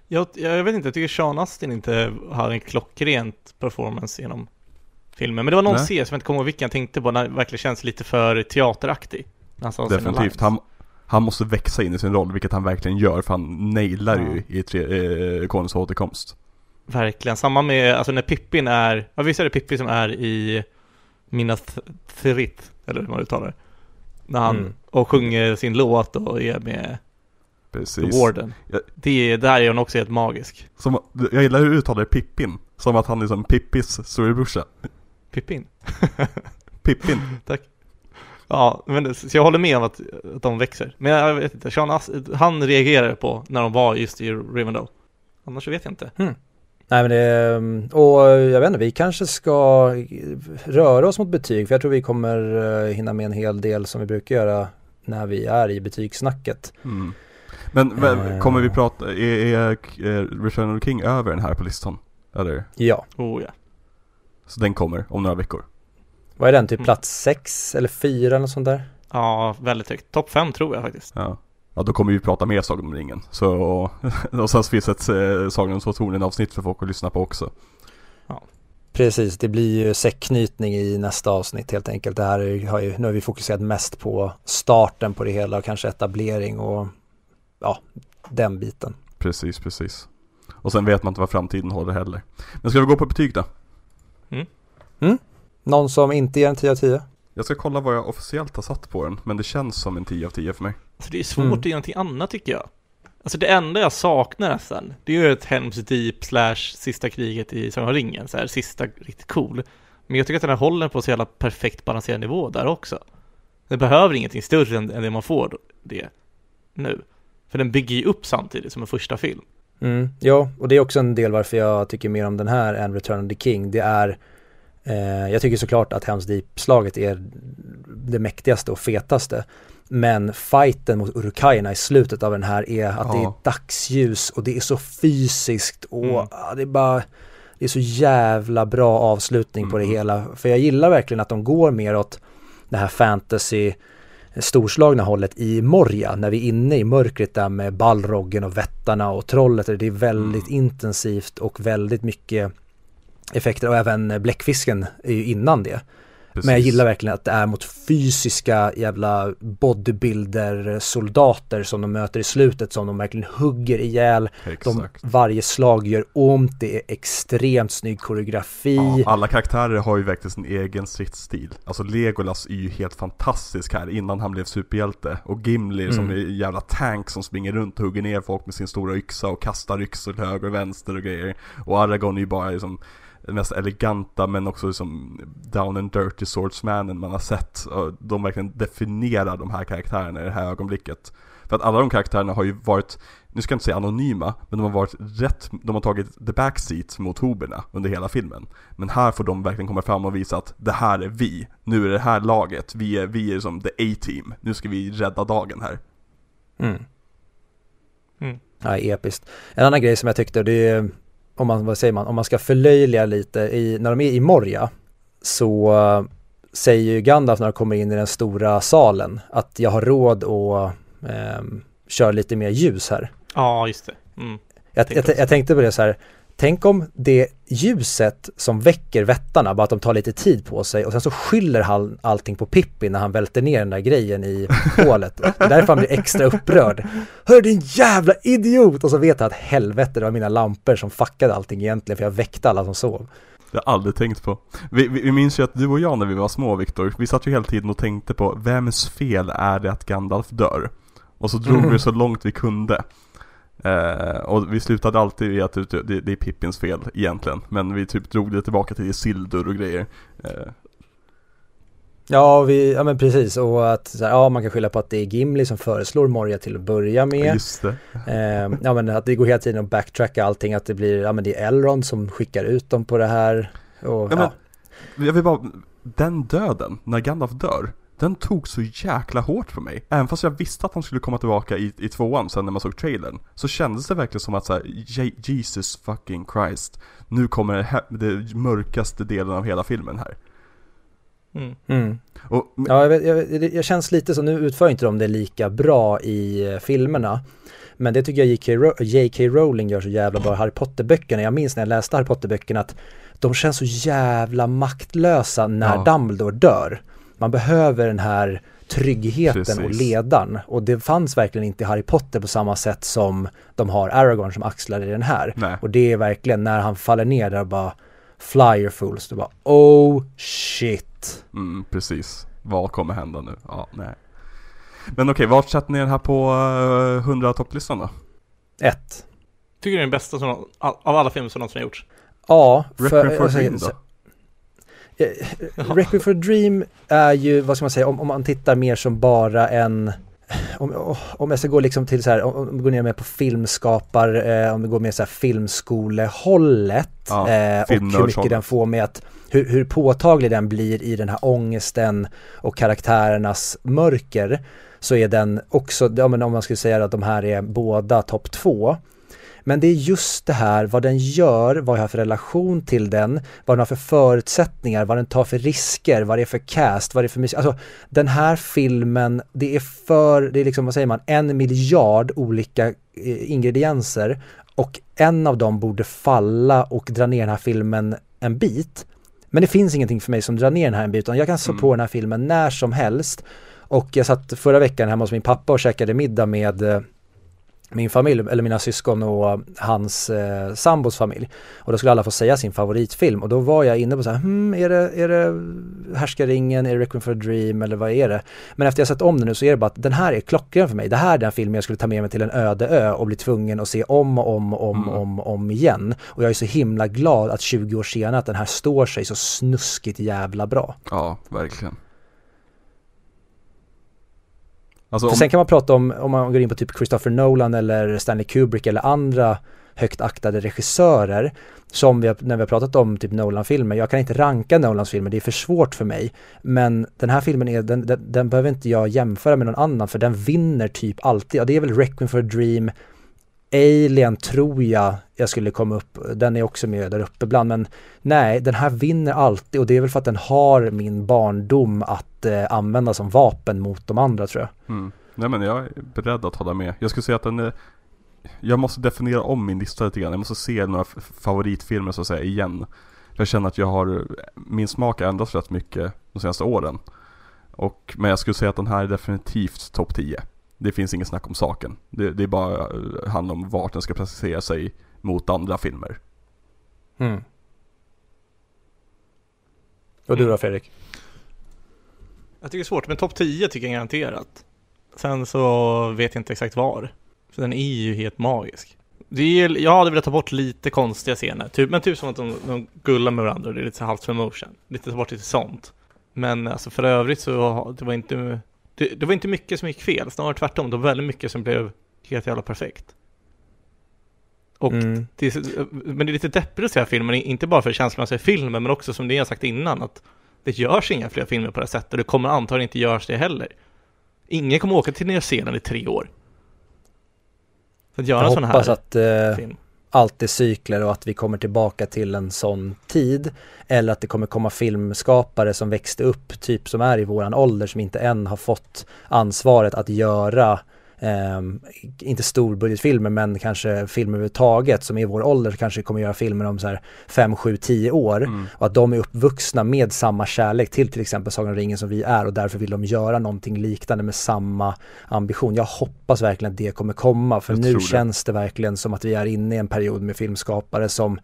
Jag, jag vet inte, jag tycker Sean Astin inte har en klockrent performance genom filmen. Men det var någon
Nej.
scen som jag inte kommer ihåg vilken jag tänkte på, när det verkligen känns lite för teateraktig.
Definitivt. Han, han måste växa in i sin roll, vilket han verkligen gör, för han nailar
Ja.
ju i tre, eh, Konungens återkomst.
Verkligen, samma med, alltså när Pippin är, ja visst är det Pippi som är i Minas Tirith, eller hur man uttalar det? När han,
Mm.
och sjunger sin låt och är med The
Precis.
Warden.
Ja.
Det, där är hon också helt magisk.
Som, jag gillar hur du uttalar det, Pippin. Som att han är som Pippis storebrorsa.
Pippin.
Pippin.
Tack. Ja, men så jag håller med om att, att de växer. Men jag vet inte, Sean As han reagerade på när de var just i Rivendell. Annars vet jag inte.
Nej men det, och jag vet inte, vi kanske ska röra oss mot betyg för jag tror vi kommer eh, hinna med en hel del som vi brukar göra när vi är i betygssnacket.
Mm. Men men
Eh.
kommer vi prata, är, är, är Return of the King över den här på listan? Eller?
Ja,
Oh ja.
Så den kommer om några veckor.
vad är den? Typ
Mm.
plats sex eller fyra eller något sånt där?
Ja, väldigt högt. Topp fem tror jag faktiskt.
Ja. Ja då kommer vi prata mer Sagan om ringen. Så, och sen så finns ett eh, Sagan om två tornen avsnitt för folk att lyssna på också.
Precis, det blir ju säckknytning i nästa avsnitt helt enkelt. Det här är- har ju, nu har vi fokuserat mest på starten på det hela och kanske etablering och ja, den biten.
Precis, precis. Och sen vet man inte vad framtiden håller heller. Men ska vi gå på betyg då?
Någon som inte ger en 10 av 10?
Jag ska kolla vad jag officiellt har satt på den, men det känns som en 10 av 10 för mig.
Så det är svårt
Mm.
att göra någonting annat tycker jag. Alltså det enda jag saknar nästan, det är ju ett Helms Deep slash sista kriget i Sagan om ringen, så här sista riktigt cool. Men jag tycker att den här håller på så jävla perfekt balanserad nivå där också. Den behöver ingenting större än, än det man får det nu. För den bygger ju upp samtidigt som en första film.
Mm, ja, och det är också en del varför jag tycker mer om den här än Return of the King. Det är, eh, jag tycker såklart att Helms Deep-slaget är det mäktigaste och fetaste. Men fighten mot Urukajerna i slutet av den här är att det är
Ja.
dagsljus och det är så fysiskt och
Mm.
ja, det är bara det är så jävla bra avslutning på det
Mm.
hela. För jag gillar verkligen att de går mer åt det här fantasy storslagna hållet i Morja när vi är inne i mörkret där med Balroggen och vättarna och trollet. Det är väldigt
Mm.
intensivt och väldigt mycket effekter och även bläckfisken är ju innan det.
Precis.
Men jag gillar verkligen att det är mot fysiska jävla bodybuilder-soldater som de möter i slutet som de verkligen hugger ihjäl. De, varje slag gör ont, det är extremt snygg koreografi.
Ja, alla karaktärer har ju verkligen sin egen stridsstil. Alltså Legolas är ju helt fantastisk här innan han blev superhjälte. Och Gimli som
Mm.
är en jävla tank som springer runt och hugger ner folk med sin stora yxa och kastar yxor till höger och vänster och grejer. Och Aragorn är ju bara liksom den mest eleganta men också liksom down and dirty swordsmanen man har sett. Och de verkligen definierar de här karaktärerna i det här ögonblicket. För att alla de karaktärerna har ju varit, nu ska jag inte säga anonyma, men de har varit rätt, de har tagit the backseat mot hoberna under hela filmen. Men här får de verkligen komma fram och visa att det här är vi, nu är det här laget, vi är, vi är som the A-team, nu ska vi rädda dagen här.
Mm.
Mm.
Ja, episkt. En annan grej som jag tyckte, det är, om man, vad säger man, om man ska förlöjliga lite, i, när de är i Moria så eh, säger ju Gandalf när de kommer in i den stora salen att jag har råd att ehm, köra lite mer ljus här.
Ja, just det. Mm.
Jag,
Tänkte
jag, jag tänkte på det så här, tänk om det ljuset som väcker vättarna, bara att de tar lite tid på sig och sen så skyller han allting på Pippi när han välter ner den där grejen i hålet. Det är därför han blir extra upprörd. Hör din jävla idiot! Och så vet jag att helvete, det var mina lampor som fuckade allting egentligen för jag väckte alla som sov.
Det har jag aldrig tänkt på. Vi, vi, vi minns ju att du och jag när vi var små Viktor, vi satt ju hela tiden och tänkte på vems fel är det att Gandalf dör? Och så drog
Mm.
vi så långt vi kunde. Eh, och vi slutade alltid i att det, det, är Pippins fel egentligen. Men vi typ drog det tillbaka till Isildur och grejer. Eh,
Ja, vi, ja men precis och att här, ja, man kan skylla på att det är Gimli som föreslår Moria till att börja med.
just det.
Eh, ja men att det går hela tiden att backtracka allting, att det blir, ja men det är Elrond som skickar ut dem på det här. Och,
Ja,
ja,
men- Jag vill bara, den döden, när Gandalf dör, den tog så jäkla hårt på mig. Även fast jag visste att han skulle komma tillbaka i, i tvåan sen när man såg trailern. Så kändes det verkligen som att så här, Je- Jesus fucking Christ. Nu kommer det, här, det mörkaste delen av hela filmen här.
Mm.
Mm.
Och,
Ja, jag, vet, jag, jag känns lite så, nu utför inte de det lika bra i eh, filmerna. Men det tycker jag J.K. Ro- J.K. Rowling gör så jävla bra i Harry Potter-böckerna. Jag minns när jag läste Harry Potter-böckerna att de känns så jävla maktlösa när
Ja.
Dumbledore dör. Man behöver den här tryggheten och
Precis.
ledaren. Och det fanns verkligen inte i Harry Potter på samma sätt som de har Aragorn som axlar i den här.
nej.
Och det är verkligen när han faller ner där bara Flyer fools, det bara oh shit.
Mm, precis. Vad kommer hända nu? Ja, nej. Men okej, vart sätter ni den här på uh, 100 topplistan då?
Ett.
Tycker det är den bästa som, av alla filmer som någonsin har gjorts.
Ja,
Requiem for a Dream då?
Eh, Requiem for a Dream är ju, vad ska man säga, om, om man tittar mer som bara en om, om jag ska gå liksom till så här, om, vi går ner mer på filmskapar, eh, om vi går mer så här filmskolehållet
Ja,
eh, och hur mycket den får med att, hur, hur påtaglig den blir i den här ångesten och karaktärernas mörker så är den också, ja, men om man skulle säga att de här är båda topp två men det är just det här, vad den gör, vad jag har för relation till den, vad den har för förutsättningar, vad den tar för risker, vad det är för cast, vad det är för musik. Alltså den här filmen, det är för, det är liksom, vad säger man, en miljard olika eh, ingredienser och en av dem borde falla och dra ner den här filmen en bit. Men det finns ingenting för mig som drar ner den här en bit, utan jag kan slå
Mm.
på den här filmen när som helst. Och jag satt förra veckan hemma hos min pappa och käkade middag med eh, min familj, eller mina syskon och hans eh, sambos familj. Och då skulle alla få säga sin favoritfilm och då var jag inne på så här, hmm, är det, är det Härskaringen, är det Requiem for a Dream eller vad är det? Men efter jag sett om den nu så är det bara att den här är klockren för mig. Det här är den filmen jag skulle ta med mig till en öde ö och bli tvungen att se om och om och om
Mm.
om, om igen. Och jag är så himla glad att 20 år senare att den här står sig så snuskigt jävla bra.
Ja, verkligen. Alltså
För
om,
sen kan man prata om, om man går in på typ Christopher Nolan eller Stanley Kubrick eller andra högt aktade regissörer som vi har, när vi har pratat om typ Nolan-filmer, jag kan inte ranka Nolans filmer, det är för svårt för mig. Men den här filmen är, den, den, den behöver inte jag jämföra med någon annan för den vinner typ alltid, ja det är väl Requiem for a Dream, Alien tror jag jag skulle komma upp, den är också med där uppe ibland men nej, den här vinner alltid och det är väl för att den har min barndom att eh, använda som vapen mot de andra tror jag.
mm, nej men jag är beredd att hålla med. Jag skulle säga att den är Jag måste definiera om min lista lite grann. Jag måste se några favoritfilmer så att säga igen. Jag känner att jag har, eh, min smak har ändrats rätt mycket de senaste åren. Och, men jag skulle säga att den här är definitivt topp 10. Det finns ingen snack om saken. Det, det är bara eh, handlar om vart den ska placera sig mot andra filmer.
Mm. Och du då Fredrik?
Jag tycker det är svårt, men topp 10 tycker jag garanterat. Sen så vet jag inte exakt var. För den är ju helt magisk. Det är, jag hade velat ta bort lite konstiga scener, typ, men typ som att de, de gullar med varandra och det är lite så halvt slow motion. Lite ta bort lite sånt. Men alltså för övrigt så det var inte det, det, var inte mycket som gick fel, snarare tvärtom. Det var väldigt mycket som blev helt jävla perfekt. Och mm. det men det är lite deppigt att filmen, inte bara för känslomässiga filmen, men också som det jag sagt innan, att det görs inga fler filmer på det här sättet och det kommer antagligen inte görs det heller. Ingen kommer åka till Nya Zeeland i tre år.
Så att göra jag en sån här att eh, film allt är cykler och att vi kommer tillbaka till en sån tid. Eller att det kommer komma filmskapare som växte upp, typ som är i våran ålder, som inte än har fått ansvaret att göra eh, inte storbudgetfilmer men kanske filmer överhuvudtaget som i vår ålder kanske kommer göra filmer om så här 5, 7, 10 år mm. och att de är uppvuxna med samma kärlek till till exempel Sagan om ringen som vi är och därför vill de göra någonting liknande med samma ambition. Jag hoppas verkligen att det kommer komma för Jag nu känns det verkligen som att vi är inne i en period med filmskapare som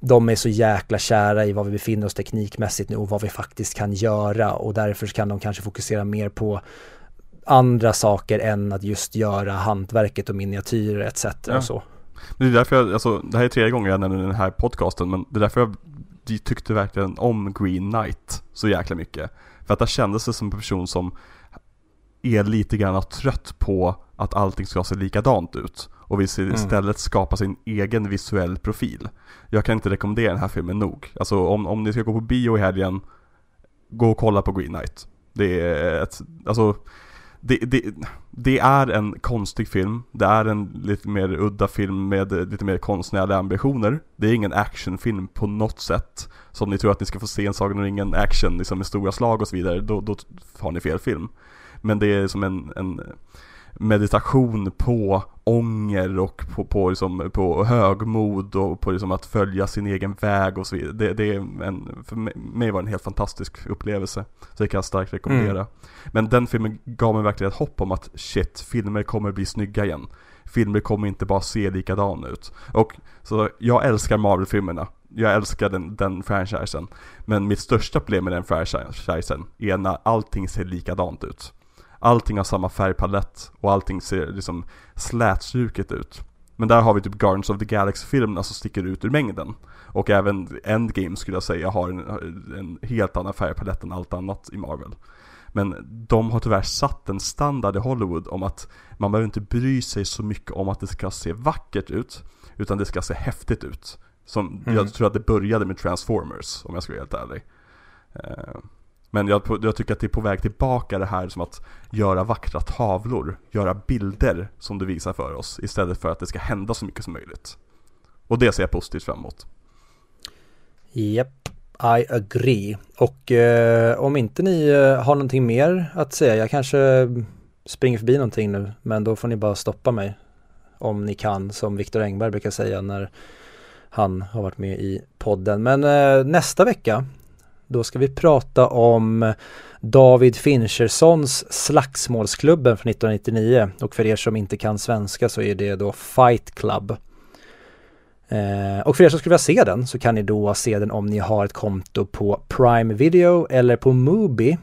de är så jäkla kära i var vi befinner oss teknikmässigt nu och vad vi faktiskt kan göra och därför kan de kanske fokusera mer på andra saker än att just göra hantverket och miniatyrer etc. Ja. och så.
Det är därför jag, alltså det här är tredje gången jag nämner den här podcasten men det är därför jag tyckte verkligen om Green Knight så jäkla mycket. För att där kändes det som en person som är lite grann trött på att allting ska se likadant ut och vill mm. istället mm. skapa sin egen visuell profil. Jag kan inte rekommendera den här filmen nog. Alltså om, om ni ska gå på bio i helgen, gå och kolla på Green Knight. Det är ett, alltså det, det, det, är en konstig film, det är en lite mer udda film med eh, lite mer konstnärliga ambitioner. Det är ingen actionfilm på något sätt. Så om ni tror att ni ska få se en Sagan om ringen action liksom med stora slag och så vidare, då, då har ni fel film. Men det är som en, en meditation på ånger och på, på, liksom, på högmod och på liksom att följa sin egen väg och så vidare. Det, det är en, för mig var det en helt fantastisk upplevelse. Så det kan jag starkt rekommendera. Mm. Men den filmen gav mig verkligen ett hopp om att shit, filmer kommer bli snygga igen. Filmer kommer inte bara se likadana ut. Och så jag älskar Marvel-filmerna. Jag älskar den, den franchisen. Men mitt största problem med den franchisen är när allting ser likadant ut. Allting har samma färgpalett och allting ser liksom slätstruket ut. Men där har vi typ Guardians of the Galaxy-filmerna som sticker ut ur mängden. Och även Endgame skulle jag säga har en, en helt annan färgpalett än allt annat i Marvel. Men de har tyvärr satt en standard i Hollywood om att man behöver inte bry sig så mycket om att det ska se vackert ut, utan det ska se häftigt ut. Som, mm. Jag tror att det började med Transformers, om jag ska vara helt ärlig. Men jag, jag, tycker att det är på väg tillbaka det här som att göra vackra tavlor, göra bilder som du visar för oss istället för att det ska hända så mycket som möjligt. Och det ser jag positivt fram emot.
Japp, yep, I agree. Och eh, om inte ni eh, har någonting mer att säga, jag kanske springer förbi någonting nu, men då får ni bara stoppa mig om ni kan, som Viktor Engberg brukar säga när han har varit med i podden. Men eh, nästa vecka då ska vi prata om David Finchersons Slagsmålsklubben från 1999 och för er som inte kan svenska så är det då Fight Club. Eh, och för er som skulle vilja se den så kan ni då se den om ni har ett konto på Prime Video eller på Mubi.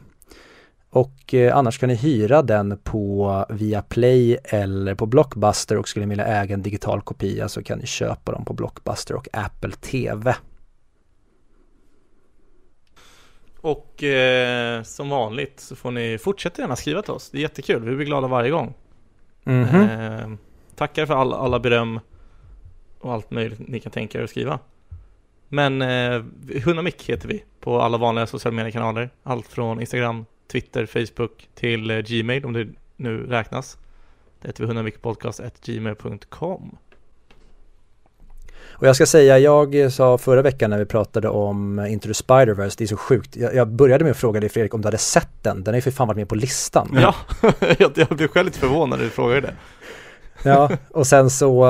Och eh, annars kan ni hyra den på Viaplay eller på Blockbuster och skulle ni vilja äga en digital kopia så kan ni köpa dem på Blockbuster och Apple TV.
Och eh, som vanligt så får ni fortsätta gärna skriva till oss. Det är jättekul, vi blir glada varje gång. Mm -hmm. eh, tackar för all, alla beröm och allt möjligt ni kan tänka er att skriva. Men eh, Hunamik heter vi på alla vanliga sociala mediekanaler. Allt från Instagram, Twitter, Facebook till eh, Gmail om det nu räknas. Det heter vi hunamikpodcast.gmail.com.
Och jag ska säga, jag sa förra veckan när vi pratade om Into the Spider-Verse, det är så sjukt. Jag, jag, började med att fråga dig Fredrik om du hade sett den, den är för fan varit med på listan.
Ja, jag, jag blev själv lite förvånad när du frågade det.
Ja, och sen så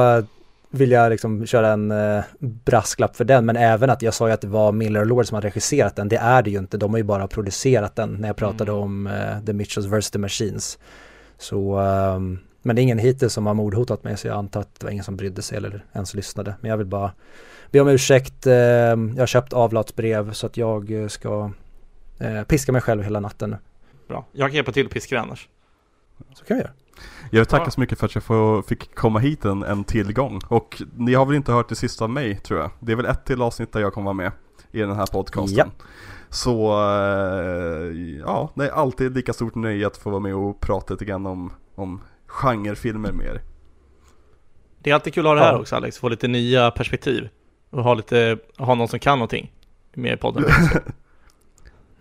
vill jag liksom köra en eh, brasklapp för den, men även att jag sa ju att det var Miller och Lord som hade regisserat den, det är det ju inte, de har ju bara producerat den när jag pratade
Mm.
om eh, The Mitchells vs. The Machines. Så, ehm, men det är ingen hittills som har mordhotat mig, så jag antar att det var ingen som brydde sig eller ens lyssnade. Men jag vill bara be om ursäkt, ehm, jag har köpt avlatsbrev så att jag eh, ska eh, piska mig själv hela natten.
Bra. Jag kan hjälpa till att piska annars.
Så kan vi göra.
Jag vill tacka
Ja.
så mycket för att jag får, fick komma hit en, en till gång. Och ni har väl inte hört det sista av mig tror jag. Det är väl ett till avsnitt där jag kommer vara med i den här podcasten.
Ja.
Så eh, ja, det är alltid lika stort nöje att få vara med och prata lite grann om, om genrefilmer mer.
Det är alltid kul att ha det här
Ja.
också Alex, få lite nya perspektiv. Och ha lite, ha någon som kan någonting med i podden.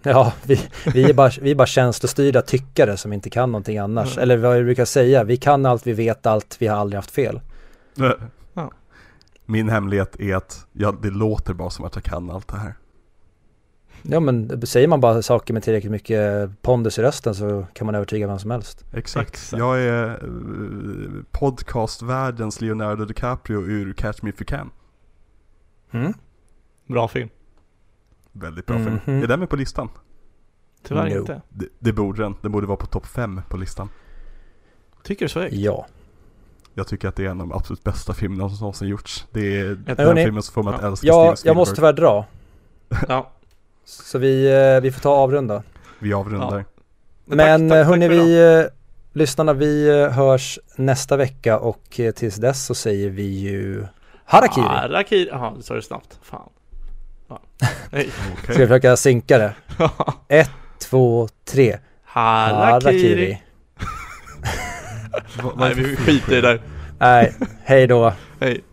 Ja, vi, vi, är bara, vi är bara tjänstestyrda tyckare som inte kan någonting annars.
Mm.
Eller vad jag brukar säga, vi kan allt, vi vet allt, vi har aldrig haft fel.
Ja.
Min hemlighet är att jag, det låter bara som att jag kan allt det här.
Ja men säger man bara saker med tillräckligt mycket pondus i rösten så kan man övertyga vem som helst.
Exakt.
Exakt.
Jag är uh, podcastvärldens Leonardo DiCaprio ur Catch Me If You Can.
Mm.
Bra film.
Väldigt bra film.
Mhm.
Är den med på listan?
Tyvärr
No.
inte.
Det, det borde den. Den borde vara på topp 5 på listan.
Tycker du så? Erik?
Ja.
Jag tycker att det är en av de absolut bästa filmerna som någonsin gjorts. Det är den
hörni.
filmen som får mig att
Ja.
älska
ja
Steven
jag
Spielberg.
måste tyvärr dra.
Ja.
Så vi, eh, vi får ta avrunda.
Vi avrundar.
Ja.
Men hörni, vi, eh, lyssnarna, vi eh, hörs nästa vecka och tills dess så säger vi ju Harakiri.
Harakiri. Jaha, du sa det snabbt. Fan. Ja.
Ska vi försöka synka det? Ett, två, tre.
Harakiri.
Är
Nej, vi skiter i det där.
Nej, hej då.
Hej.